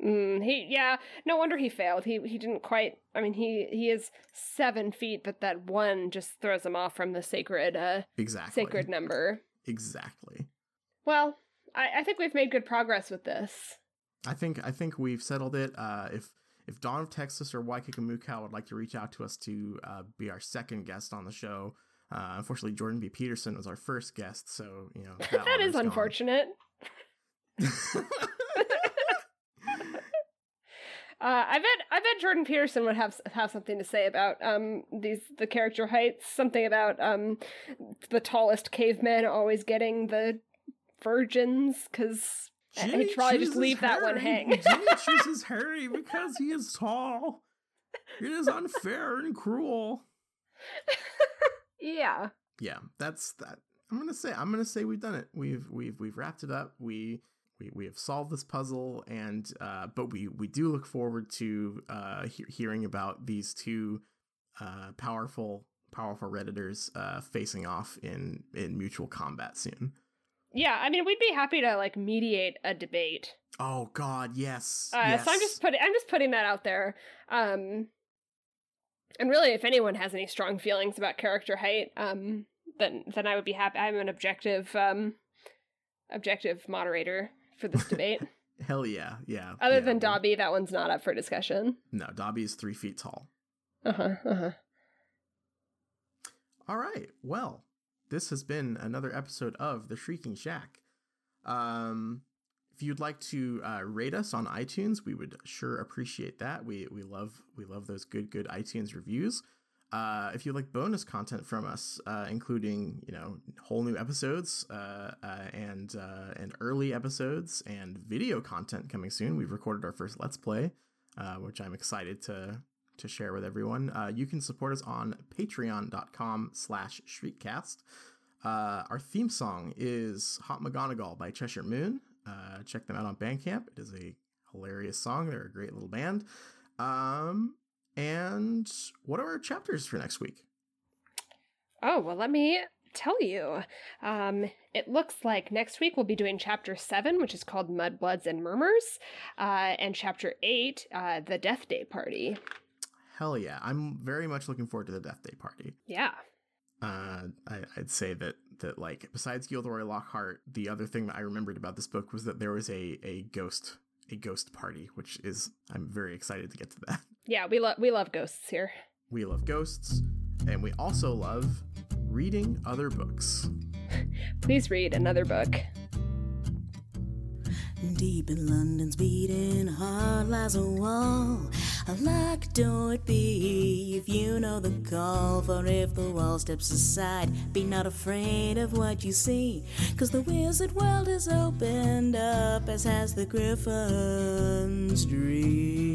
Mm, he yeah. No wonder he failed. He he didn't quite. I mean, he he is seven feet, but that one just throws him off from the sacred uh Exactly. sacred number. Exactly. Well, I I think we've made good progress with this. I think I think we've settled it. Uh, if if Dawn of Texas or Waikiki Mukau would like to reach out to us to uh, be our second guest on the show, Uh, unfortunately, Jordan B. Peterson was our first guest, so you know that, that is unfortunate. Uh, I bet I bet Jordan Peterson would have have something to say about um these the character heights. Something about um the tallest cavemen always getting the virgins because I'd probably just leave that one hang. Ginny chooses Harry because he is tall. It is unfair and cruel. Yeah. yeah, that's that. I'm gonna say I'm gonna say we've done it. We've we've we've wrapped it up. We we, we have solved this puzzle, and uh, but we we do look forward to uh, he- hearing about these two uh, powerful powerful redditors uh, facing off in in mutual combat soon. Yeah, I mean, we'd be happy to like mediate a debate. Oh God, yes. Uh, yes. So I'm just putting I'm just putting that out there. Um, and really, if anyone has any strong feelings about character height, um, then then I would be happy. I'm an objective um, objective moderator for this debate. hell yeah, yeah. Other yeah. than Dobby, that one's not up for discussion. No, Dobby is three feet tall. Uh huh. Uh huh. All right. Well, this has been another episode of The Shrieking Shack. Um, if you'd like to uh, rate us on iTunes, we would sure appreciate that. We we love we love those good good iTunes reviews. Uh, if you like bonus content from us, uh, including you know whole new episodes uh, uh, and uh, and early episodes and video content coming soon, we've recorded our first Let's Play, which I'm excited to to share with everyone. You can support us on patreon.com slash shriekcast. Our theme song is Hot McGonagall by Cheshire Moon. Uh, check them out on Bandcamp. It is a hilarious song. They're a great little band. Um, and what are our chapters for next week? Oh well, let me tell you. Um, it looks like next week we'll be doing chapter seven, which is called Mudbloods and Murmurs, uh, and chapter eight, uh, the Death Day Party. Hell yeah. I'm very much looking forward to the Death Day party. Yeah. Uh, I, I'd say that that like besides Gilderoy Lockhart, the other thing that I remembered about this book was that there was a a ghost a ghost party, which is I'm very excited to get to that. Yeah, we love we love ghosts here. We love ghosts, and we also love reading other books. Please read another book. Deep in London's beating heart lies a wall. A lock don't be if you know the call. For if the wall steps aside, be not afraid of what you see. Cause the wizard world is opened up, as has the griffin's dream.